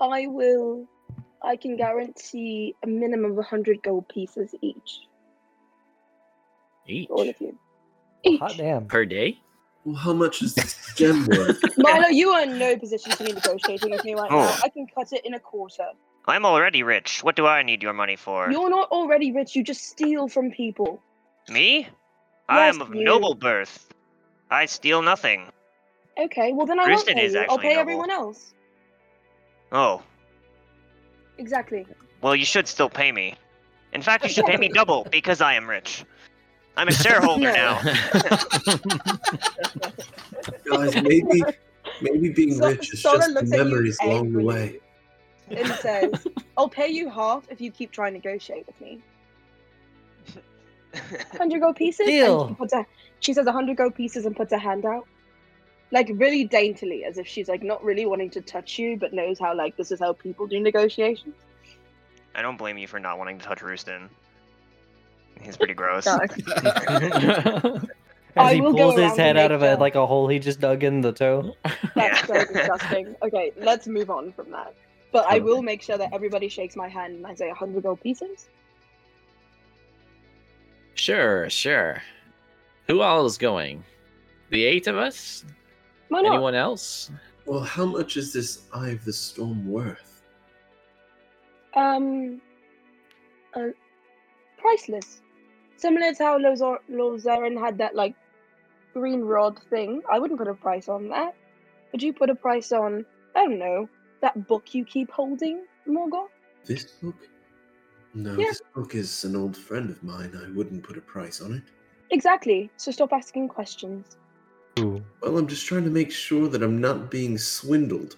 I will. I can guarantee a minimum of 100 gold pieces each. Each for All of you. Each. Hot damn. per day. Well, how much is this gem worth? Milo, you are in no position to be negotiating with me right now. Oh. I can cut it in a quarter. I'm already rich. What do I need your money for? You're not already rich. You just steal from people. Me? I am of you. noble birth. I steal nothing. Okay, well then I won't pay is you. I'll pay noble. everyone else. Oh, Exactly. well, you should still pay me. In fact, you should pay me double because I am rich. I'm a shareholder now. Guys, maybe maybe being So- rich is Sora just the looks at you memories along the way. and says, "I'll pay you half if you keep trying to negotiate with me." Hundred gold pieces. and Deal. she, puts a, she says hundred gold pieces and puts her hand out, like really daintily, as if she's like not really wanting to touch you, but knows how like this is how people do negotiations. I don't blame you for not wanting to touch Rooston. He's pretty gross. As I he will pulls his head out of a like a hole he just dug in the toe. That's so disgusting. Okay, let's move on from that. But I will make sure that everybody shakes my hand and I say 100 gold pieces. Sure, sure. Who all is going? The eight of us? Why not? Anyone else? Well, how much is this Eye of the Storm worth? Um, uh, priceless. Similar to how Lozor- Lazarin had that like green rod thing. I wouldn't put a price on that. Would you put a price on? I don't know that book you keep holding, Morgoth. This book? No, Yeah. this book is an old friend of mine. I wouldn't put a price on it. Exactly. So stop asking questions. Ooh. Well, I'm just trying to make sure that I'm not being swindled.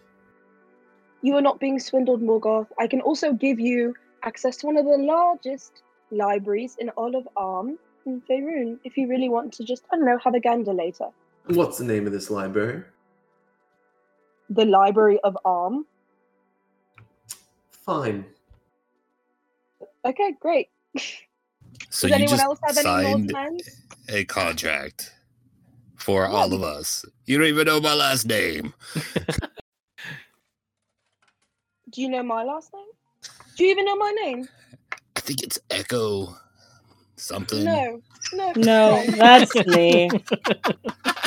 You are not being swindled, Morgoth. I can also give you access to one of the largest libraries in all of Amn in Faerun if you really want to just, I don't know, have a gander later. What's the name of this library? The Library of Amn. Fine. Okay, great. So Does you anyone just else have any more signed demands? a contract for all of us. You don't even know my last name. Do you know my last name? Do you even know my name? I think it's Echo something. No. No. No, no. that's me.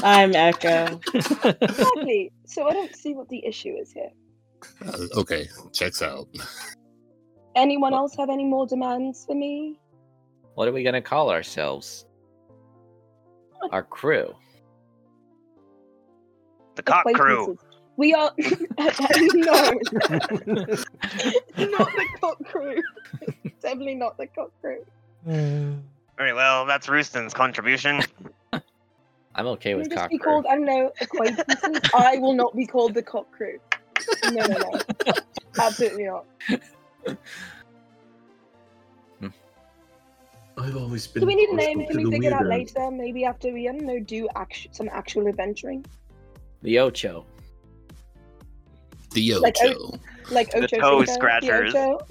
I'm Echo. Exactly. So I don't see what the issue is here. Uh, okay, checks out. Anyone else have any more demands for me? What are we gonna call ourselves? Our crew. The cock crew. Acquaintances. We are no, not the cock crew. Definitely not the cock crew. Very well, that's Rooston's contribution. I'm okay Can we with just cock be crew. called? I don't know, acquaintances. I will not be called the cock crew. No, no, no. Absolutely not. Hmm. I've always been. Do we need a name? Can we the figure it out later? Maybe after we, I don't know, do act- some actual adventuring. The Ocho. The Ocho. Like o- Like The Ocho toe Cinco, the scratchers. Ocho.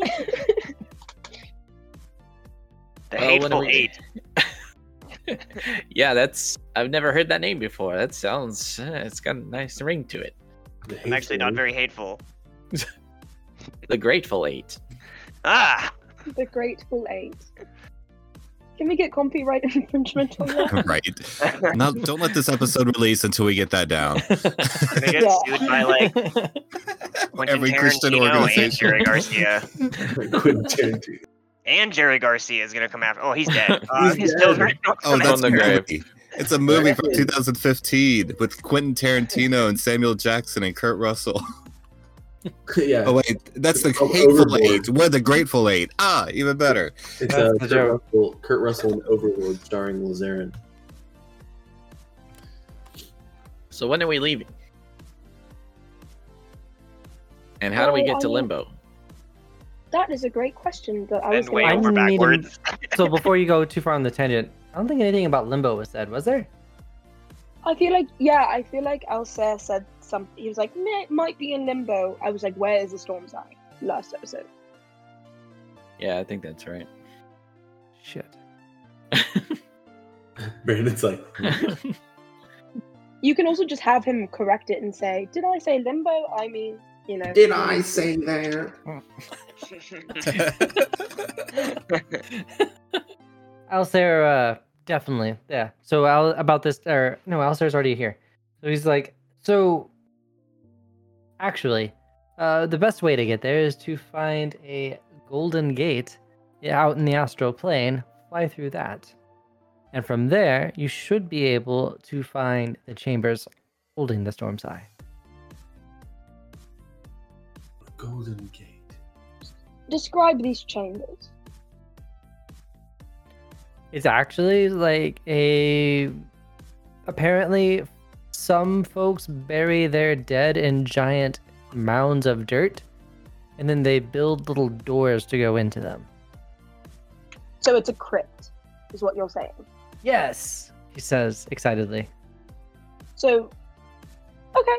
The Oh, when are hateful we- eight. yeah, that's I've never heard that name before. That sounds uh, it's got a nice ring to it. I'm actually not very hateful. The Grateful Eight. Ah! the Grateful Eight. Can we get copyright infringement on that? right. Now, don't let this episode release until we get that down. Gonna get Yeah. sued by like Quentin Every Christian Tarantino and organization. Jerry Garcia. Quentin And Jerry Garcia is gonna come after. Oh, he's dead. Uh, He's his dead. children. Oh, coming that's the a grave. movie. It's a movie from 2015 with Quentin Tarantino and Samuel Jackson and Kurt Russell. yeah. Oh wait, that's the It's called hateful Overboard. eight. We're the grateful eight. Ah, even better. It's That's uh, Kurt, joke. Russell, Kurt Russell and Overlord starring Lazarin. So when are we leaving? And how do we Oh, get I to mean- Limbo? That is a great question that I was And going way to I over need him- so before you go too far on the tangent, I don't think anything about limbo was said, was there? I feel like, yeah, I feel like Alsair said something. He was like, "Meh, it might be in limbo. I was like, where is the storm's eye? Last episode. Yeah, I think that's right. Shit. Brandon's like, You can also just have him correct it and say, did I say limbo? I mean, you know. did I say that? Alsair, uh, definitely, yeah. So Al, about this, or no, Alsair's already here. So he's like, so actually, uh, the best way to get there is to find a golden gate out in the astral plane. Fly through that, and from there, you should be able to find the chambers holding the storm's eye. Golden Gate. Describe these chambers. It's actually like a. Apparently, some folks bury their dead in giant mounds of dirt, and then they build little doors to go into them. So it's a crypt, is what you're saying. Yes, he says excitedly. So, okay.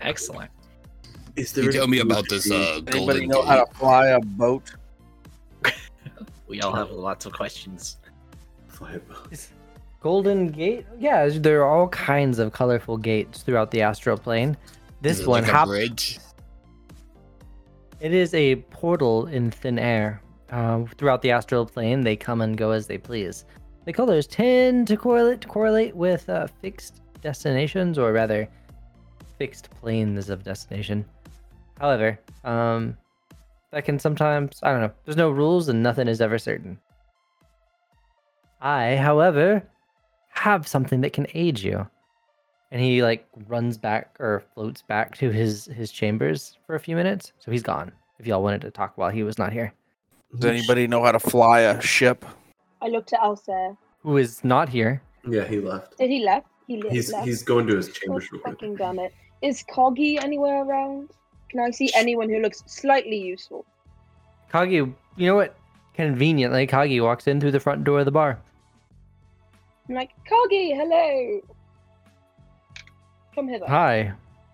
Excellent. Is there You tell me about this mystery? uh, Anybody golden know gate. how to fly a boat? We all have lots of questions. Fly Golden Gate? Yeah, there are all kinds of colorful gates throughout the astral plane. This one like a hap- bridge. It is a portal in thin air. Uh, throughout the astral plane, they come and go as they please. The colors tend to correlate to correlate with uh, fixed destinations, or rather, fixed planes of destination. However, um, that can sometimes I don't know. There's no rules, and nothing is ever certain. I, however, have something that can aid you. And he like runs back or floats back to his his chambers for a few minutes. So he's gone. If y'all wanted to talk while he was not here. Does anybody know how to fly a ship? I looked at Elsa. Who is not here? Yeah, he left. Did he left? He li- He's left. he's going to his chambers real quick. fucking damn it. Is Coggy anywhere around? Can I see anyone who looks slightly useful? Kagi, you know what? Conveniently, Kagi walks in through the front door of the bar. I'm like, Coggy, hello. Come hither. Hi.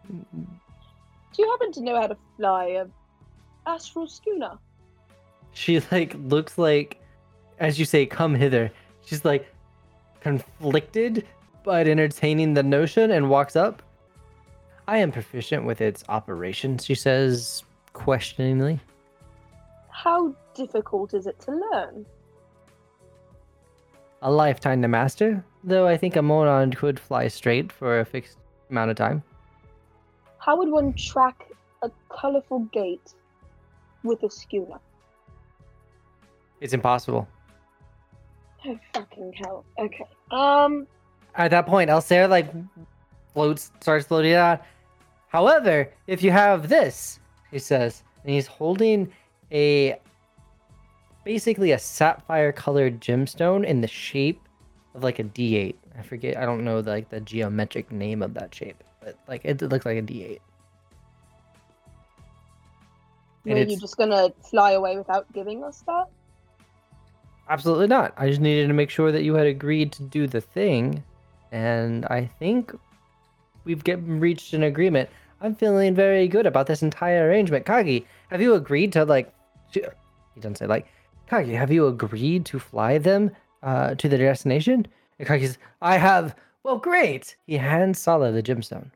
Do you happen to know how to fly a astral schooner? She like looks like, as you say, come hither. She's like conflicted, but entertaining the notion and walks up. I am proficient with its operation, she says questioningly. How difficult is it to learn? A lifetime to master, though I think a Monon could fly straight for a fixed amount of time. How would one track a colorful gate with a schooner? It's impossible. Oh fucking hell. Okay. Um At that point, Alsair like floats, starts floating out. However, if you have this, he says, and he's holding a basically a sapphire colored gemstone in the shape of like a D8. I forget, I don't know the, like the geometric name of that shape, but like it looks like a D8. And were you just gonna fly away without giving us that? Absolutely not. I just needed to make sure that you had agreed to do the thing, and I think we've get reached an agreement. I'm feeling very good about this entire arrangement. Kagi, have you agreed to like? He doesn't say like. Kagi, have you agreed to fly them uh, to their destination? And says, "I have." Well, great. He hands Sala the gemstone,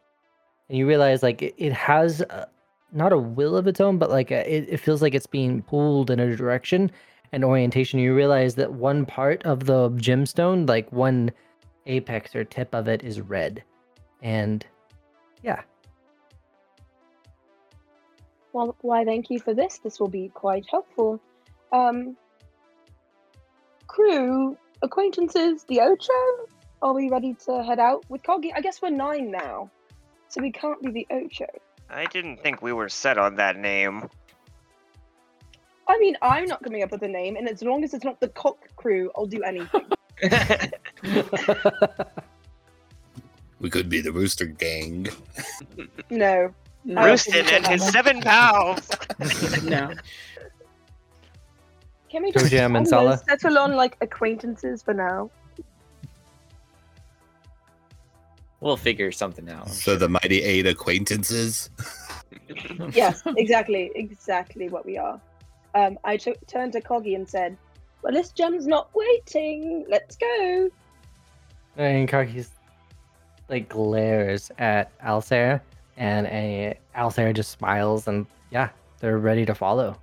and you realize like it, it has a, not a will of its own, but like a, it, it feels like it's being pulled in a direction and orientation, you realize that one part of the gemstone, like one apex or tip of it, is red. And yeah, Well, why, thank you for this. This will be quite helpful. Um, crew, acquaintances, the Ocho? Are we ready to head out with Coggy? I guess we're nine now, so we can't be the Ocho. I didn't think we were set on that name. I mean, I'm not coming up with a name, and as long as it's not the Cock Crew, I'll do anything. We could be the Rooster Gang. no. No. Rooston and his seven pals. no. Can we Toe just Jam and I don't know, Sala? settle on like acquaintances for now? We'll figure something out. So the mighty eight acquaintances. yes, exactly, exactly what we are. Um, I turned to Coggy and said, "Well, this gem's not waiting. Let's go." and Kagi's like glares at Alsair, and a Alsair just smiles, and yeah, they're ready to follow.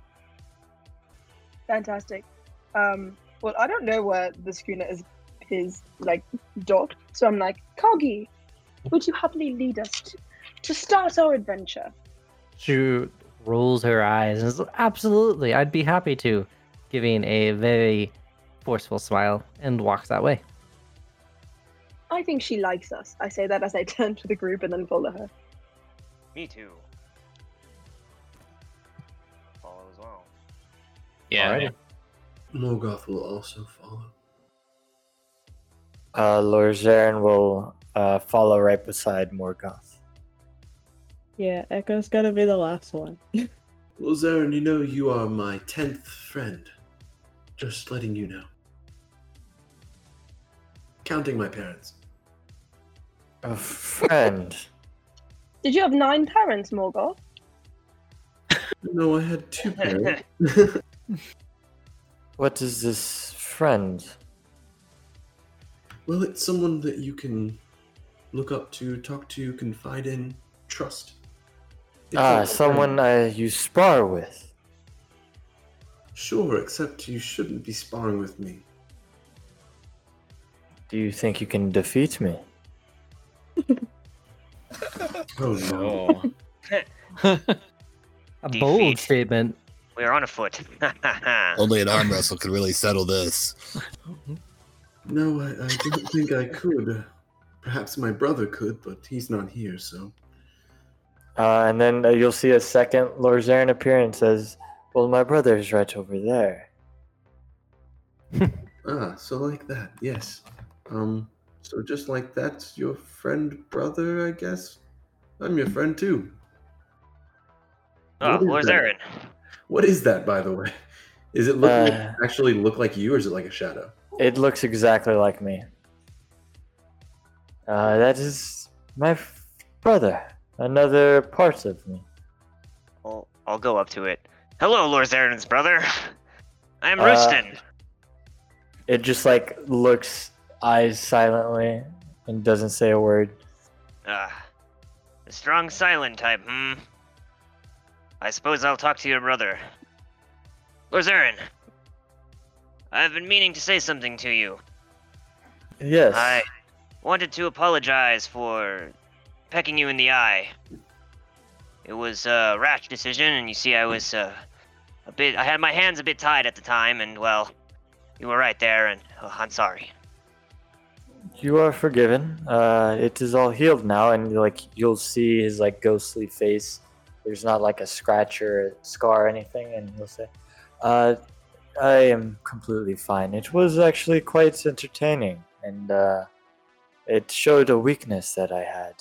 Fantastic. Um, well, I don't know where the schooner is is like docked, so I'm like, Coggy, would you happily lead us to, to start our adventure? She rolls her eyes and says, Absolutely, I'd be happy to, giving a very forceful smile, and walks that way. I think she likes us. I say that as I turn to the group and then follow her. Me too. Yeah. Alrighty. Morgoth will also follow. Uh, Lazarin will uh, follow right beside Morgoth. Yeah, Echo's gotta be the last one. Well, Zarin, you know you are my tenth friend. Just letting you know. Counting my parents. A friend. Did you have nine parents, Morgoth? No, I had two parents. What is this friend? Well, it's someone that you can look up to, talk to, confide in, trust. It's Ah, like someone friend. uh, you spar with. Sure, except you shouldn't be sparring with me. Do you think you can defeat me? Oh no. A bold Defeat. statement. We are on a foot. Only an arm wrestle could really settle this. No, I, I didn't think I could. Perhaps my brother could, but he's not here, so. Uh, and then uh, you'll see a second Lord Zarin appear and says, Well, my brother's right over there. Ah, so like that, yes. Um, so just like that's your friend brother, I guess? I'm your friend too. oh, What is Lord that? Zarin. What is that, by the way? Is it look like, Uh, actually look like you, or is it like a shadow? It looks exactly like me. Uh, that is my f- brother. Another part of me. I'll, I'll go up to it. Hello, Lord Zarin's brother. I'm Uh, Rooston. It just like looks eyes silently and doesn't say a word. Ah, the strong silent type, hmm? I suppose I'll talk to your brother. Zarin, I've been meaning to say something to you. Yes. I wanted to apologize for pecking you in the eye. It was a rash decision, and you see, I was uh, a bit. I had my hands a bit tied at the time, and well, you were right there, and oh, I'm sorry. You are forgiven. Uh, it is all healed now, and like you'll see his like ghostly face. There's not like a scratch or a scar or anything, and he'll say, uh, "I am completely fine. It was actually quite entertaining, and uh, it showed a weakness that I had,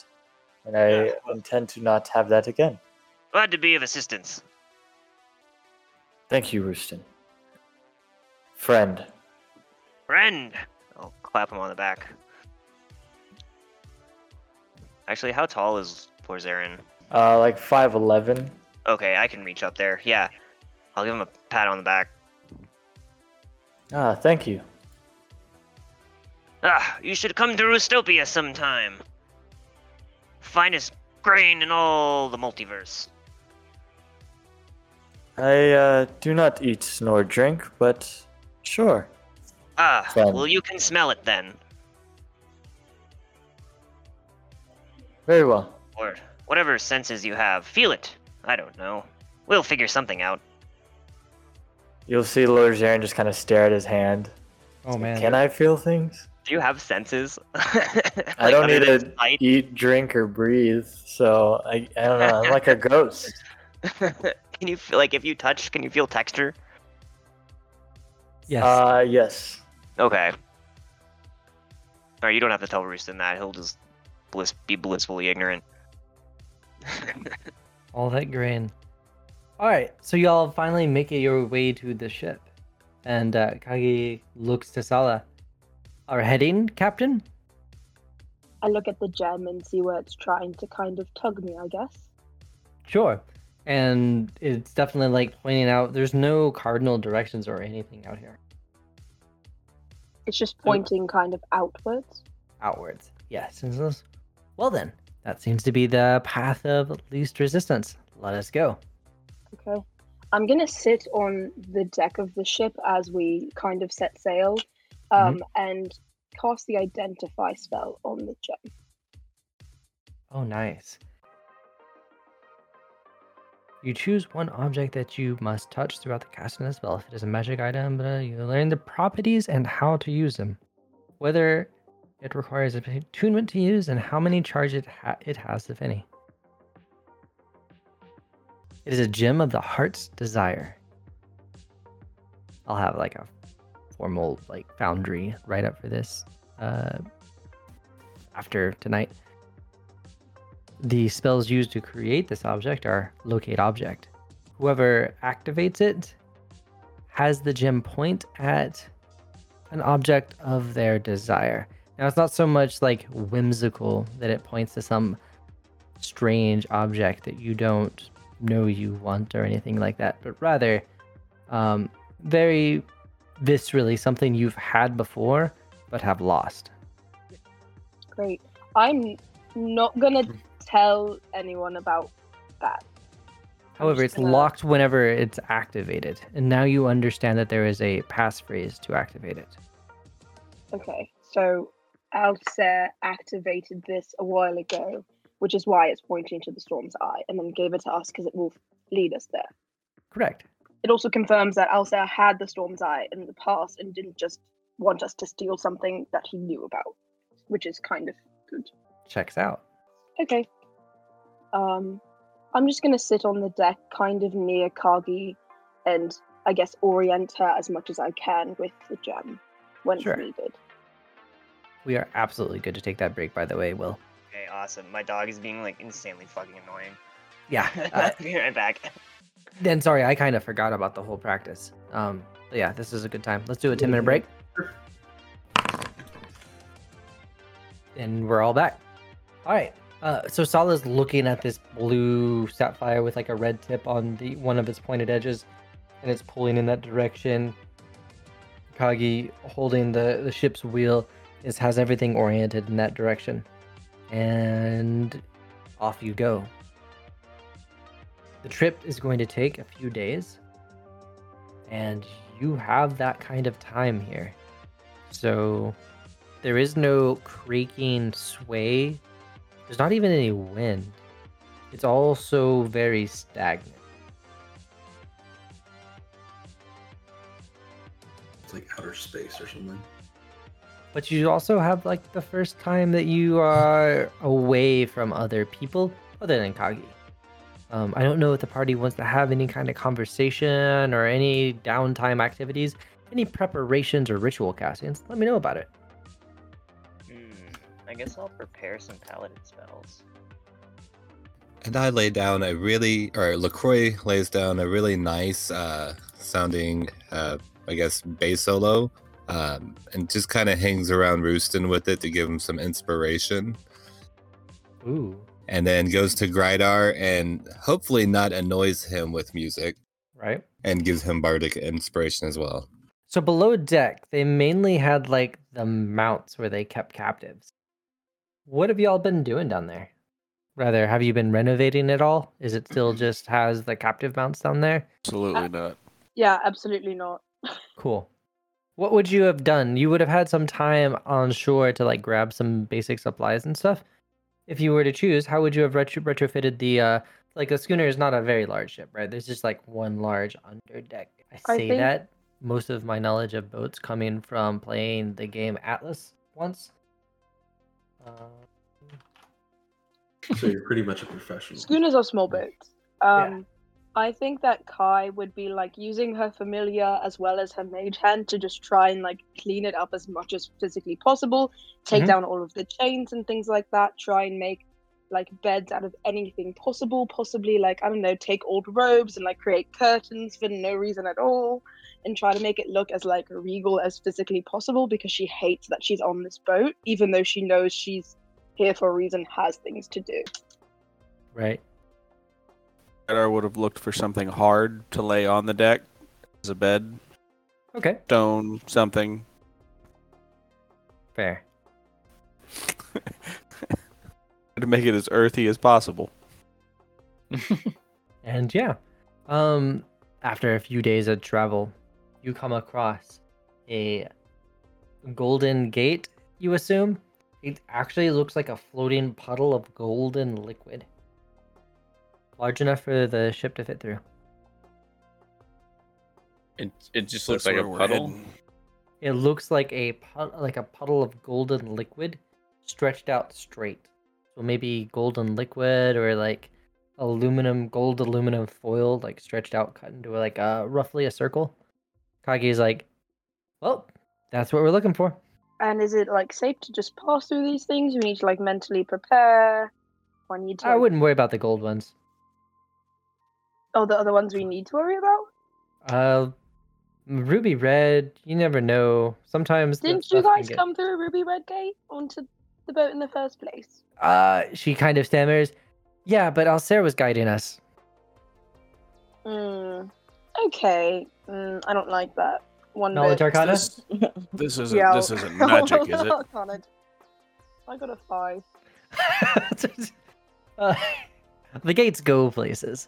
and I Yeah. intend to not have that again." Glad to be of assistance. Thank you, Rooston. Friend. Friend! I'll clap him on the back. Actually, how tall is Porzarin? Uh, like five eleven. Okay, I can reach up there. Yeah. I'll give him a pat on the back. Ah, thank you. Ah, you should come to Rustopia sometime. Finest grain in all the multiverse. I uh, do not eat nor drink, but sure. Ah, Fun. well, you can smell it then. Very well. Or whatever senses you have. Feel it. I don't know. We'll figure something out. You'll see Lord Zarin just kind of stare at his hand. Oh man. Can I feel things? Do you have senses? I don't need to eat, drink, or breathe, so I, I don't know. I'm like a ghost. can you feel like if you touch, can you feel texture? Yes. Uh, yes. Okay. Alright, you don't have to tell Rooston that. He'll just bliss be blissfully ignorant. All that grain. All right, so y'all finally make it your way to the ship, and uh, Kagi looks to Sala. Are heading, Captain? I look at the gem and see where it's trying to kind of tug me, I guess. Sure. And it's definitely like pointing out there's no cardinal directions or anything out here. It's just pointing kind of outwards. Outwards. Yes. Well then, that seems to be the path of least resistance. Let us go. Okay. I'm gonna sit on the deck of the ship as we kind of set sail, um, and cast the identify spell on the gem. Oh, nice. You choose one object that you must touch throughout the casting of the spell. If it is a magic item, uh, you learn the properties and how to use them. Whether it requires attunement to use and how many charge it, ha- it has, if any. It is a gem of the heart's desire. I'll have like a formal like foundry write up for this uh, after tonight. The spells used to create this object are locate object. Whoever activates it has the gem point at an object of their desire. Now, it's not so much like whimsical that it points to some strange object that you don't know you want or anything like that, but rather um, very viscerally something you've had before but have lost. Great. I'm not gonna tell anyone about that. However, it's gonna- locked whenever it's activated, and now you understand that there is a passphrase to activate it. Okay, so Alsair activated this a while ago, which is why it's pointing to the storm's eye, and then gave it to us because it will lead us there. Correct. It also confirms that Alsair had the storm's eye in the past and didn't just want us to steal something that he knew about, which is kind of good. Checks out. Okay. Um, I'm just gonna sit on the deck, kind of near Kagi, and I guess orient her as much as I can with the gem when Sure. it's needed. We are absolutely good to take that break, by the way, Will. Okay, awesome. My dog is being like insanely fucking annoying. Yeah. Uh, Be right back. then sorry, I kind of forgot about the whole practice. Um, yeah, this is a good time. Let's do a 10 minute break. And we're all back. All right. Uh, so Sala's looking at this blue sapphire with like a red tip on the one of its pointed edges, and it's pulling in that direction. Kagi holding the the ship's wheel is has everything oriented in that direction, and off you go. The trip is going to take a few days, and you have that kind of time here. So there is no creaking sway. There's not even any wind. It's also very stagnant. It's like outer space or something. But you also have like the first time that you are away from other people other than Kagi. Um, I don't know if the party wants to have any kind of conversation or any downtime activities, any preparations or ritual castings. Let me know about it. Hmm, I guess I'll prepare some paladin spells. And I lay down a really, or LaCroix lays down a really nice uh, sounding, uh, I guess, bass solo, um, and just kind of hangs around Rooston with it to give him some inspiration. Ooh, And then goes to Grydar and hopefully not annoys him with music right? and gives him bardic inspiration as well. So below deck, they mainly had like the mounts where they kept captives. What have y'all been doing down there? Rather, have you been renovating it all? Is it still just has the captive mounts down there? Absolutely not. Yeah, absolutely not. Cool. What would you have done? You would have had some time on shore to like grab some basic supplies and stuff. If you were to choose, how would you have retro- retrofitted the uh like a schooner is not a very large ship, right? There's just like one large underdeck. I I say think- that most of my knowledge of boats coming from playing the game Atlas once. Uh, So you're pretty much a professional. Schooners are small boats. Um, I think that Kai would be like using her familiar as well as her mage hand to just try and like clean it up as much as physically possible, take Mhm. down all of the chains and things like that, try and make like beds out of anything possible, possibly like I don't know, take old robes and like create curtains for no reason at all and try to make it look as like regal as physically possible because she hates that she's on this boat even though she knows she's here for a reason, has things to do. right. I would have looked for something hard to lay on the deck as a bed, Okay. stone, something. Fair. to make it as earthy as possible. And yeah, um, after a few days of travel, you come across a golden gate. You assume it actually looks like a floating puddle of golden liquid, large enough for the ship to fit through. It, it just looks That's like a puddle. heading. It looks like a pu- like a puddle of golden liquid stretched out straight. So maybe golden liquid or like aluminum gold aluminum foil like stretched out cut into like a roughly a circle. Kagi's like, "Well, that's what we're looking for." And is it like safe to just pass through these things? You need to like mentally prepare. Or need to. I like- wouldn't worry about the gold ones. Oh, the other ones we need to worry about. Uh ruby red, you never know. Sometimes Didn't you guys get- come through a ruby red gate onto the boat in the first place? Uh she kind of stammers. Yeah, but Alsair was guiding us. Hmm. Okay. Mm, I don't like that. one Knowledge bit. Arcana? This, this isn't Yeah, this isn't magic, is it? Arcana. I got a five. uh, the gates go places.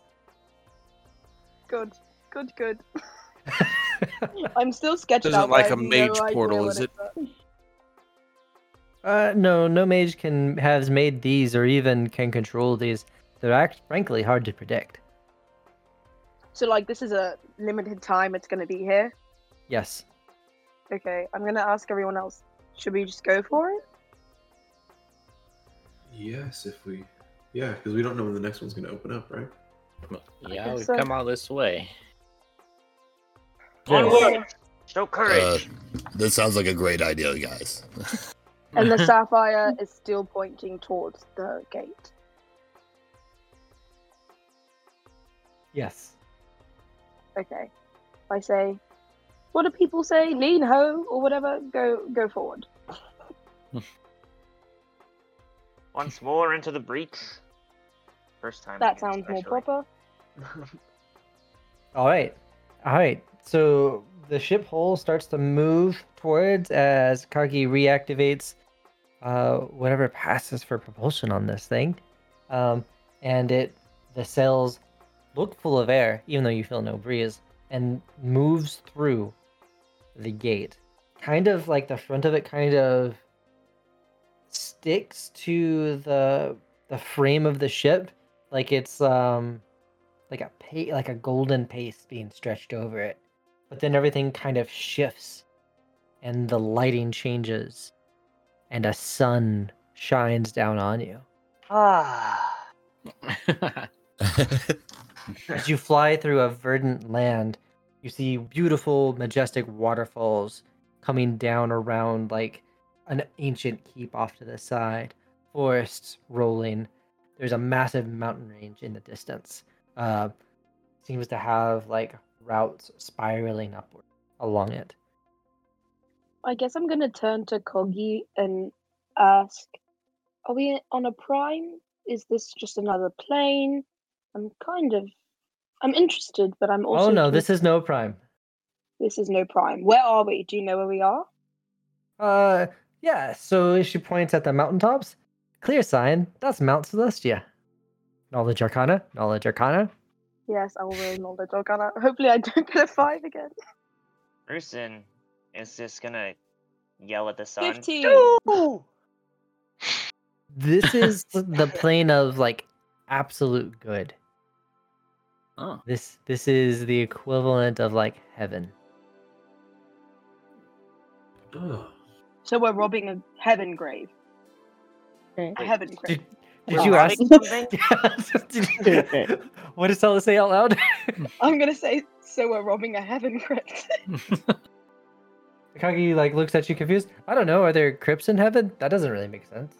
Good, good, good. I'm still sketching Isn't out. like but I a have mage no idea portal, what is it? it's at. Uh, no, no mage can has made these or even can control these. They're act frankly hard to predict. So like, this is a limited time. It's gonna be here. Yes. Okay, I'm gonna ask everyone else. Should we just go for it? Yes, if we. Yeah, because we don't know when the next one's going to open up, right? Yeah, guess we so. come all this way. Onward! Show Uh, courage. this sounds like a great idea, guys. And the sapphire is still pointing towards the gate. Yes. Okay. I say, what do people say? Lean ho or whatever. Go, go forward. Once more into the breach. First time. That here, sounds more proper. All right. All right. So the ship hull starts to move towards as Kagi reactivates uh, whatever passes for propulsion on this thing, um, and it the sails look full of air, even though you feel no breeze, and moves through the gate. Kind of like the front of it, kind of sticks to the the frame of the ship, like it's um like a pa- like a golden paste being stretched over it. But then everything kind of shifts and the lighting changes and a sun shines down on you. Ah. As you fly through a verdant land, you see beautiful, majestic waterfalls coming down around like an ancient keep off to the side, forests rolling. There's a massive mountain range in the distance. Uh, seems to have like routes spiraling upward along it. I guess I'm gonna turn to Kagi and ask, are we on a prime? Is this just another plane? I'm kind of, I'm interested, but I'm also. oh no, this is no prime. This is no prime. Where are we? Do you know where we are? Uh, yeah. So she points at the mountaintops. Clear sign. That's Mount Celestia. Knowledge Arcana. Knowledge Arcana. Yes, I will roll knowledge arcana. Hopefully, I don't get a five again. Rooston is just gonna yell at the sun. 15. "No!" This is the plane of like absolute good. oh. This this is the equivalent of like heaven. Oh. So we're robbing a heaven grave. Okay. A heaven grave. Did, did you ask? robbing? Did you- what does Stella say out loud? I'm gonna say, so we're robbing a heaven crypt. Kagi like looks at you confused. I don't know. Are there crypts in heaven? That doesn't really make sense.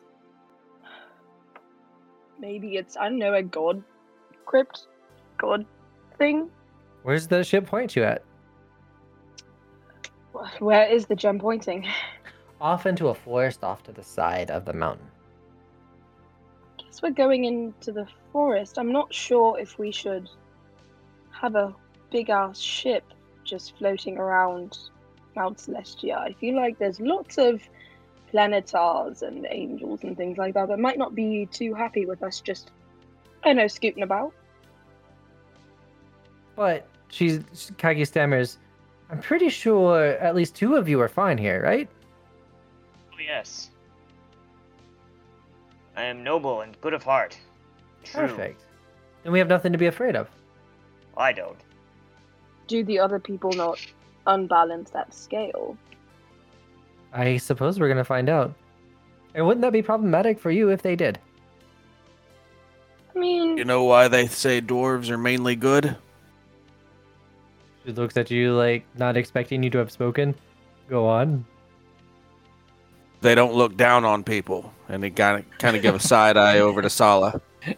Maybe it's, I don't know, a god crypt? God thing? Where's the ship point you at? Where is the gem pointing? Off into a forest off to the side of the mountain. Guess we're going into the forest. I'm not sure if we should have a big ass ship just floating around Mount Celestia. I feel like there's lots of planetars and angels and things like that that might not be too happy with us just, I don't know, scooting about. But she's Kagi stammers. I'm pretty sure at least two of you are fine here, right? Oh, yes. I am noble and good of heart. True. Perfect. Then we have nothing to be afraid of. I don't. Do the other people not unbalance that scale? I suppose we're gonna find out. And wouldn't that be problematic for you if they did? I mean, You know why they say dwarves are mainly good? She looks at you like not expecting you to have spoken. Go on. They don't look down on people, and he kind of kind of give a side eye over to Sala. oh,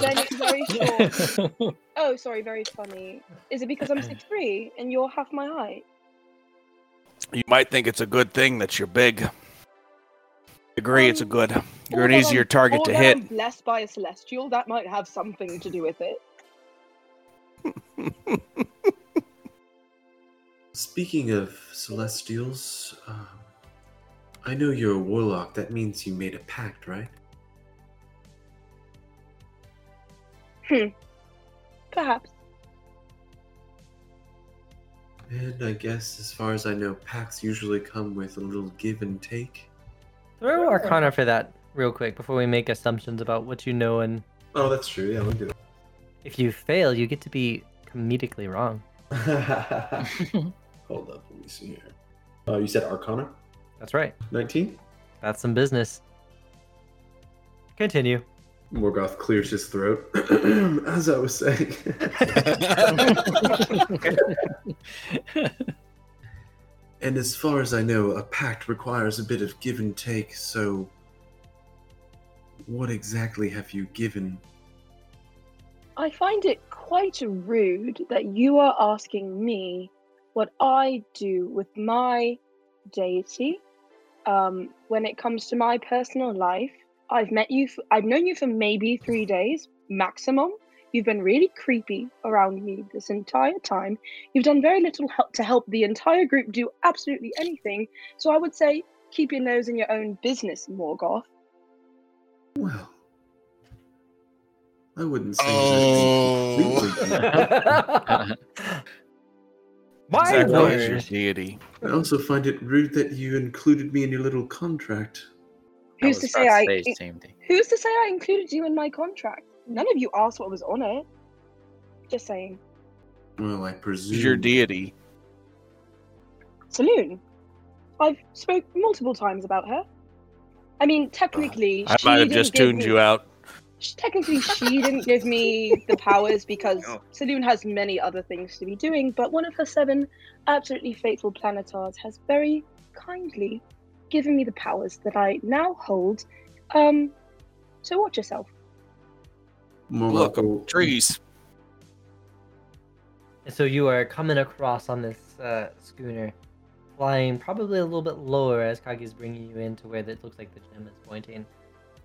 then it's very short. Oh, sorry, very funny. Is it because I'm six three and you're half my height? You might think it's a good thing that you're big. I Agree, it's a good. You're an easier I'm- target to hit. I'm blessed by a celestial. That might have something to do with it. Speaking of celestials, um, I know you're a warlock. That means you made a pact, right? Hmm. Perhaps. And I guess, as far as I know, pacts usually come with a little give and take. Throw Arcana for that real quick before we make assumptions about what you know. And Oh, that's true. Yeah, let me do if you fail, you get to be comedically wrong. Hold up, let me see here. Uh, you said Arcana? That's right. 19? That's some business. Continue. Morgoth clears his throat. As I was saying. and as far as I know, a pact requires a bit of give and take, so. What exactly have you given? I find it quite rude that you are asking me what I do with my deity. Um, when it comes to my personal life, I've met you. For, I've known you for maybe three days maximum. You've been really creepy around me this entire time. You've done very little help to help the entire group do absolutely anything. So I would say keep your nose in your own business, Morgoth. Well, I wouldn't say Oh. that completely. My exactly as your word. deity. I also find it rude that you included me in your little contract. Who's to say I? say same thing. Who's to say I included you in my contract? None of you asked what was on it. Just saying. Well, I presume. Your deity? Selûne. I've spoke multiple times about her. I mean, technically, I she might have just tuned me- you out. Sh- Technically, she didn't give me the powers because Oh. Selûne has many other things to be doing. But one of her seven absolutely faithful planetars has very kindly given me the powers that I now hold. Um, so watch yourself. Morgoth Look, trees. And so you are coming across on this uh, schooner, flying probably a little bit lower as Kagi's bringing you into where it looks like the gem is pointing.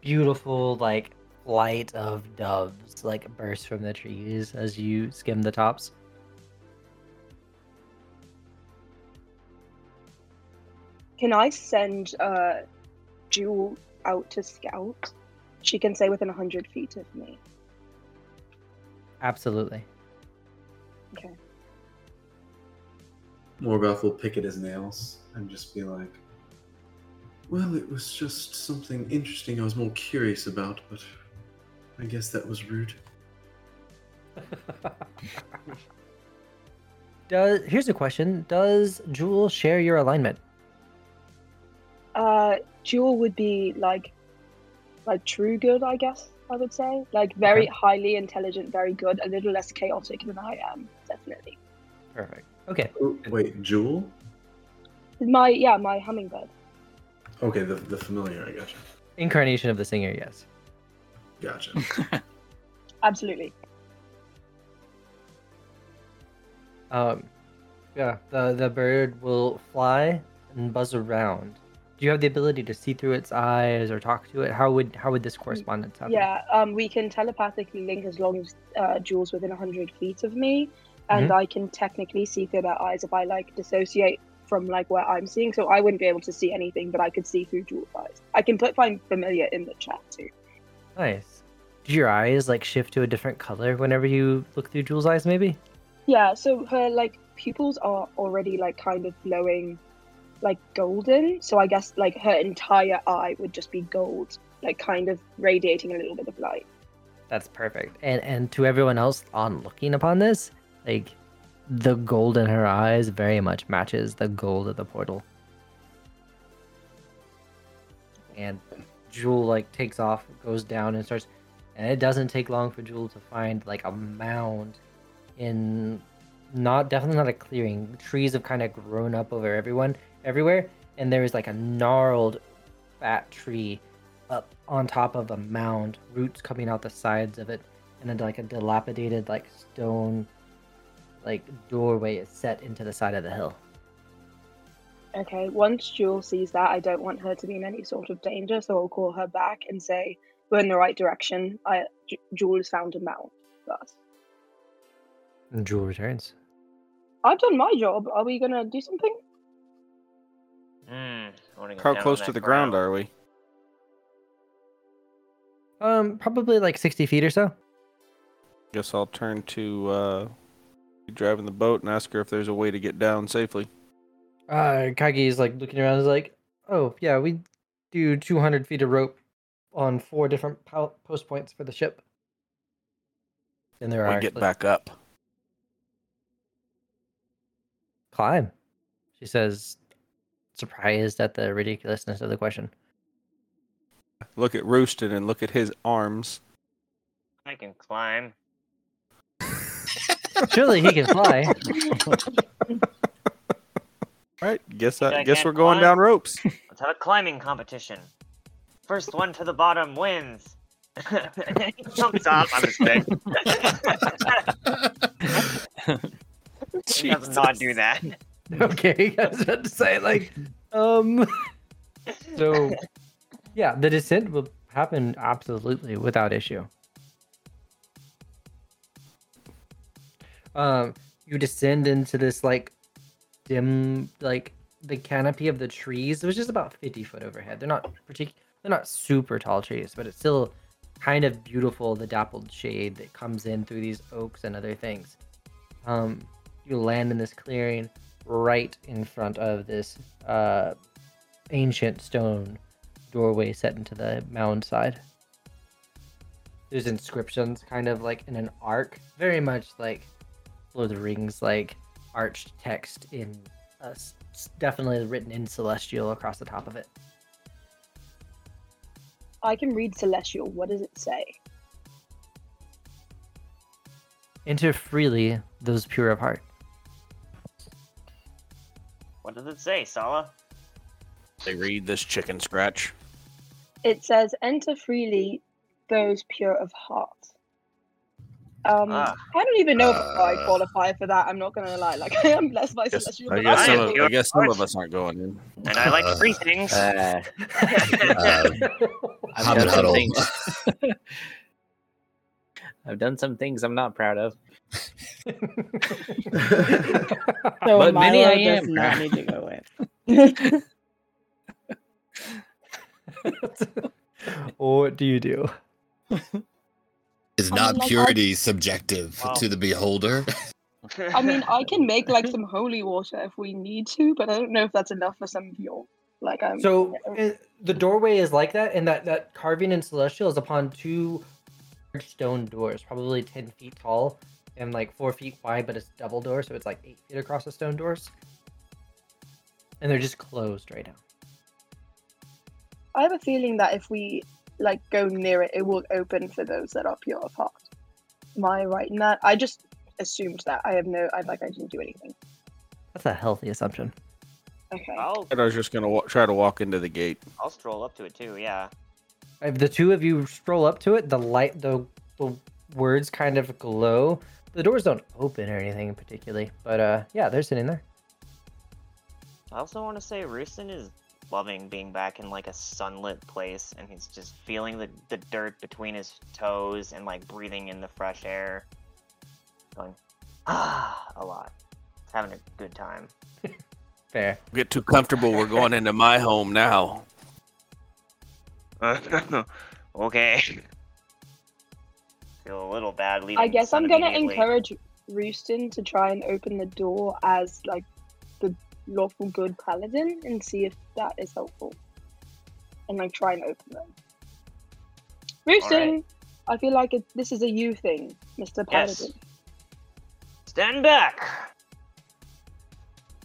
Beautiful, like flight of doves, like burst from the trees as you skim the tops. Can I send uh, Jewel out to scout? She can stay within 100 feet of me. Absolutely. Okay. Morgoth will pick at his nails and just be like, Well, it was just something interesting I was more curious about, but I guess that was rude. Does here's a question: Does Jewel share your alignment? Uh, Jewel would be like, like true good, I guess I would say. Like very Okay. highly intelligent, very good, a little less chaotic than I am, definitely. Perfect. Okay. Oh, wait, Jewel? My yeah, my hummingbird. Okay, the, the familiar, I gotcha. Incarnation of the singer, yes. Gotcha. Absolutely. Um, yeah, the the bird will fly and buzz around. Do you have the ability to see through its eyes or talk to it? How would how would this correspondence happen? Yeah, um, we can telepathically link as long as uh, Jules within 100 feet of me, and I can technically see through their eyes if I like dissociate from like where I'm seeing. So I wouldn't be able to see anything, but I could see through Jules' eyes. I can put find familiar in the chat too. Nice. Did your eyes like shift to a different color whenever you look through Jules' eyes? Maybe. Yeah, so her like pupils are already like kind of glowing like golden. So I guess like her entire eye would just be gold, like kind of radiating a little bit of light. That's perfect. And and to everyone else on looking upon this, like the gold in her eyes very much matches the gold of the portal. And Jewel like takes off, goes down and starts and it doesn't take long for Jewel to find like a mound in not definitely not a clearing. Trees have kind of grown up over everyone everywhere and there is like a gnarled fat tree up on top of a mound, roots coming out the sides of it, and then like a dilapidated like stone like doorway is set into the side of the hill. Okay, once Jewel sees that, I don't want her to be in any sort of danger, so I'll call her back and say, We're in the right direction. I, J- Jewel has found a mount for us. And Jewel returns. I've done my job. Are we gonna do something? Hmm. How close to the ground are we? Um, probably like sixty feet or so. Guess I'll turn to uh, driving the boat and ask her if there's a way to get down safely. Uh, Kagi is like looking around. Is like, oh yeah, we do two hundred feet of rope on four different post points for the ship. And there We are get actually- back up. climb. She says, surprised at the ridiculousness of the question. Look at Rooston and look at his arms. I can climb. Surely he can fly. Right? Guess I I guess we're going climb. down ropes. Let's have a climbing competition. First one to the bottom wins. he jumps off. I'm just kidding. he does not do that. okay, I was about to say like, um. So, yeah, the descent will happen absolutely without issue. Um, you descend into this like dim, like the canopy of the trees, which is about fifty foot overhead. They're not particular, they're not super tall trees, but it's still kind of beautiful. The dappled shade that comes in through these oaks and other things. Um, you land in this clearing right in front of this uh, ancient stone doorway set into the mound side. There's inscriptions kind of like in an arc, very much like Lord of the Rings, like arched text in uh, s- s- definitely written in celestial across the top of it. I can read Celestial. What does it say? Enter freely those pure of heart. What does it say, Sala? They read this chicken scratch. It says, "Enter freely, those pure of heart." Um, Ah. I don't even know if Uh. I qualify for that. I'm not gonna lie. Like I am blessed by Guess- celestial. I guess some of, pure I guess some of us aren't going in. And I like free things. Uh, Uh, I've done some things. I've done some things I'm not proud of. So But many Milo I does am, not need to go in. what do you do? Is I not mean, like, I- purity subjective Wow. to the beholder? I mean, I can make like some holy water if we need to, but I don't know if that's enough for some of your like. I'm, So yeah. uh, the doorway is like that, and that that carving in celestial is upon two stone doors, probably ten feet tall and like four feet wide, but it's double door, so it's like eight feet across the stone doors, and they're just closed right now. I have a feeling that if we like go near it, it will open for those that are pure of heart. Am I right in that? I just assumed that. I have no. I like. I didn't do anything. That's a healthy assumption. Okay. I'll And I was just gonna wa- try to walk into the gate. I'll stroll up to it too. Yeah. If the two of you stroll up to it, the light, the the words kind of glow. The doors don't open or anything particularly, but uh, yeah, they're sitting there. I also want to say Rooston is loving being back in like a sunlit place, and he's just feeling the the dirt between his toes and like breathing in the fresh air, going ah a lot. He's having a good time. Fair. Get too comfortable. We're going into my home now. okay. Feel a little bad leaving. I guess I'm gonna encourage Rooston to try and open the door as like the lawful good paladin and see if that is helpful. And like try and open them. Rooston, Alright. I feel like it, this is a you thing, Mr. Paladin. Yes. Stand back.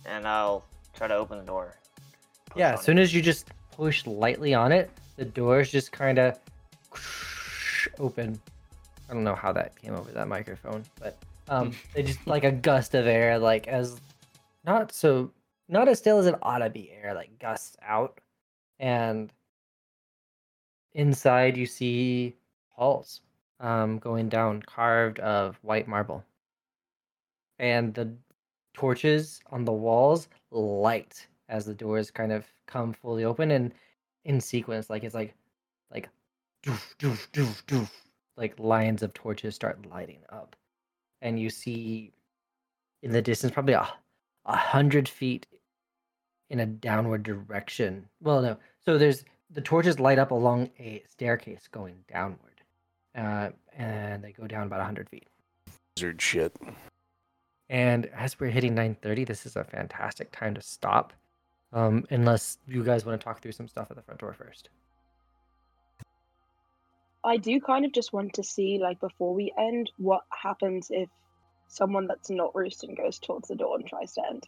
And I'll try to open the door. Push Yeah, as soon it. as you just push lightly on it, the doors just kind of open. I don't know how that came over that microphone, but um, they just like a gust of air, like as not so not as still as it ought to be air, like gusts out, and inside you see halls um, going down, carved of white marble, and the torches on the walls light as the doors kind of come fully open and in sequence like it's like like doof, doof, doof, doof, like lines of torches start lighting up. And you see in the distance probably a, a hundred feet in a downward direction. Well, no. So there's the torches light up along a staircase going downward, uh, and they go down about a hundred feet. Wizard shit. And as we're hitting 9:30, this is a fantastic time to stop, um, unless you guys want to talk through some stuff at the front door first. I do kind of just want to see, like, before we end, what happens if someone that's not Rooston goes towards the door and tries to end.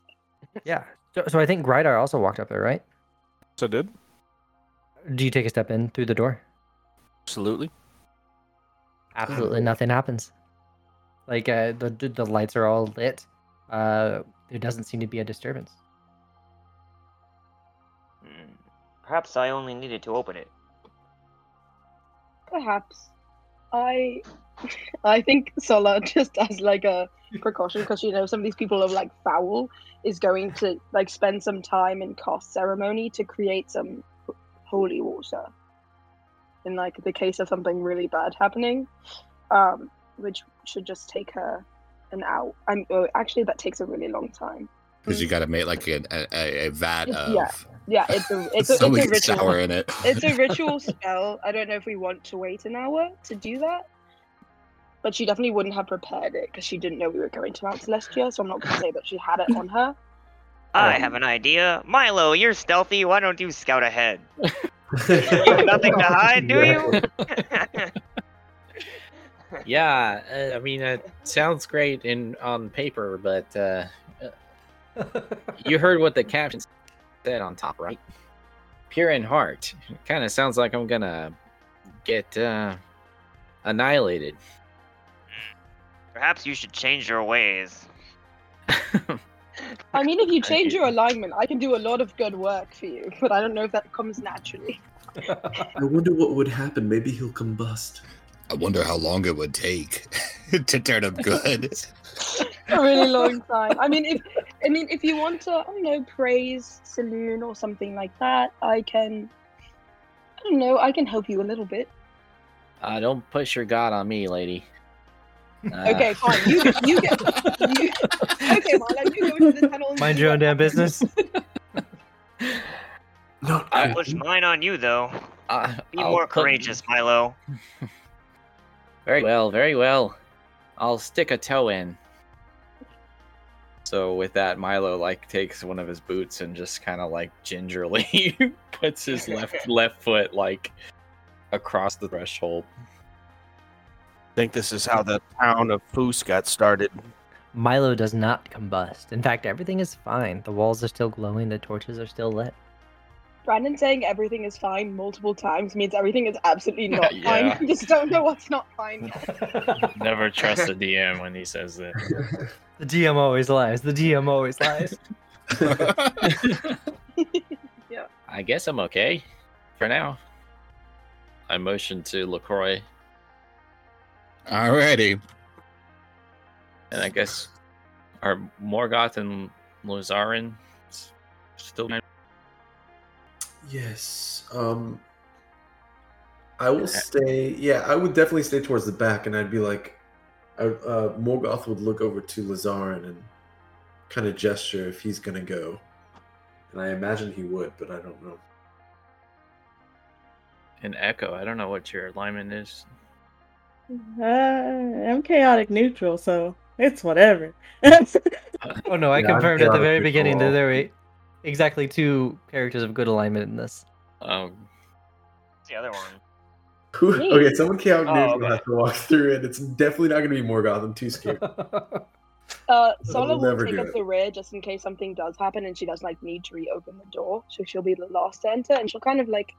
Yeah. So, so I think Grydar also walked up there, right? So did Do you take a step in through the door? absolutely. Absolutely nothing happens. Like uh, the the the lights are all lit. Uh, there doesn't seem to be a disturbance. Hmm. Perhaps I only needed to open it. Perhaps. I I think Sala just as like a precaution because you know some of these people are like foul is going to like spend some time in cost ceremony to create some holy water. In like the case of something really bad happening um which should just take her an hour i'm oh, actually that takes a really long time. Because you got to make like a, a, a vat of yeah yeah it's a it's a, it's a ritual shower in it. it's a ritual spell. I don't know if we want to wait an hour to do that. But she definitely wouldn't have prepared it because she didn't know we were going to Mount Celestia, so I'm not going to say that she had it on her. I Um, have an idea. Milo, you're stealthy. Why don't you scout ahead? you have nothing to hide, do you? Yeah, uh, I mean, it sounds great in on paper, but uh, you heard what the caption said on top, right? Pure in heart. Kind of sounds like I'm gonna get uh, annihilated. Perhaps you should change your ways. I mean, if you change your alignment, I can do a lot of good work for you, but I don't know if that comes naturally. I wonder what would happen. Maybe he'll combust. I wonder how long it would take to turn him good. a really long time. I mean, if I mean, if you want to, I don't know, praise Selûne or something like that, I can. I don't know. I can help you a little bit. Uh, don't push your god on me, lady. Uh, Okay, fine. You get. You get. You, okay, Milo, you go into the tunnel. and Mind your own damn business. no, I creepy. push mine on you, though. uh, Be I'll more put- courageous, Milo. Very well, very well. I'll stick a toe in. So with that, Milo like takes one of his boots and just kind of like gingerly puts his left left foot like across the threshold. I think this is how the town of Foos got started. Milo does not combust. In fact, everything is fine. The walls are still glowing. The torches are still lit. Brandon saying everything is fine multiple times means everything is absolutely not Yeah. fine. You just don't know what's not fine. Never trust the DM when he says that. The DM always lies. The DM always lies. yeah. I guess I'm okay for now. I motion to Lacroix, Alrighty. and I guess are Morgoth and Lazarin s- still? Yes. Um I will stay yeah, I would definitely stay towards the back and I'd be like I, uh Morgoth would look over to Lazarin and kind of gesture if he's gonna go. And I imagine he would, but I don't know. An Echo. I don't know what your alignment is. Uh, I'm chaotic neutral, so it's whatever. Oh no, I Yeah, confirmed at the very neutral beginning that there were exactly two characters of good alignment in this. Um, What's the other one? Who, Me. okay, someone chaotic Oh, neutral okay. has to walk through it. It's definitely not gonna be Morgoth. I'm too scared. Uh, Sala will will never take do up it. the rear just in case something does happen and she does like need to reopen the door. So she'll be the last to enter and she'll kind of like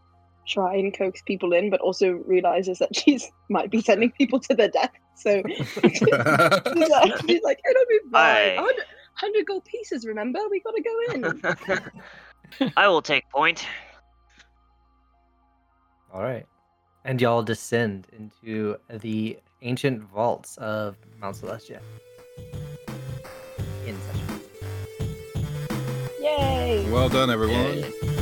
try and coax people in, but also realizes that she's might be sending people to their death. So she's like, she's like it'll be fine. Aye. 100, 100 gold pieces, remember? We gotta go in. I will take point. All right. And y'all descend into the ancient vaults of Mount Celestia. In session. Yay! Well done, everyone.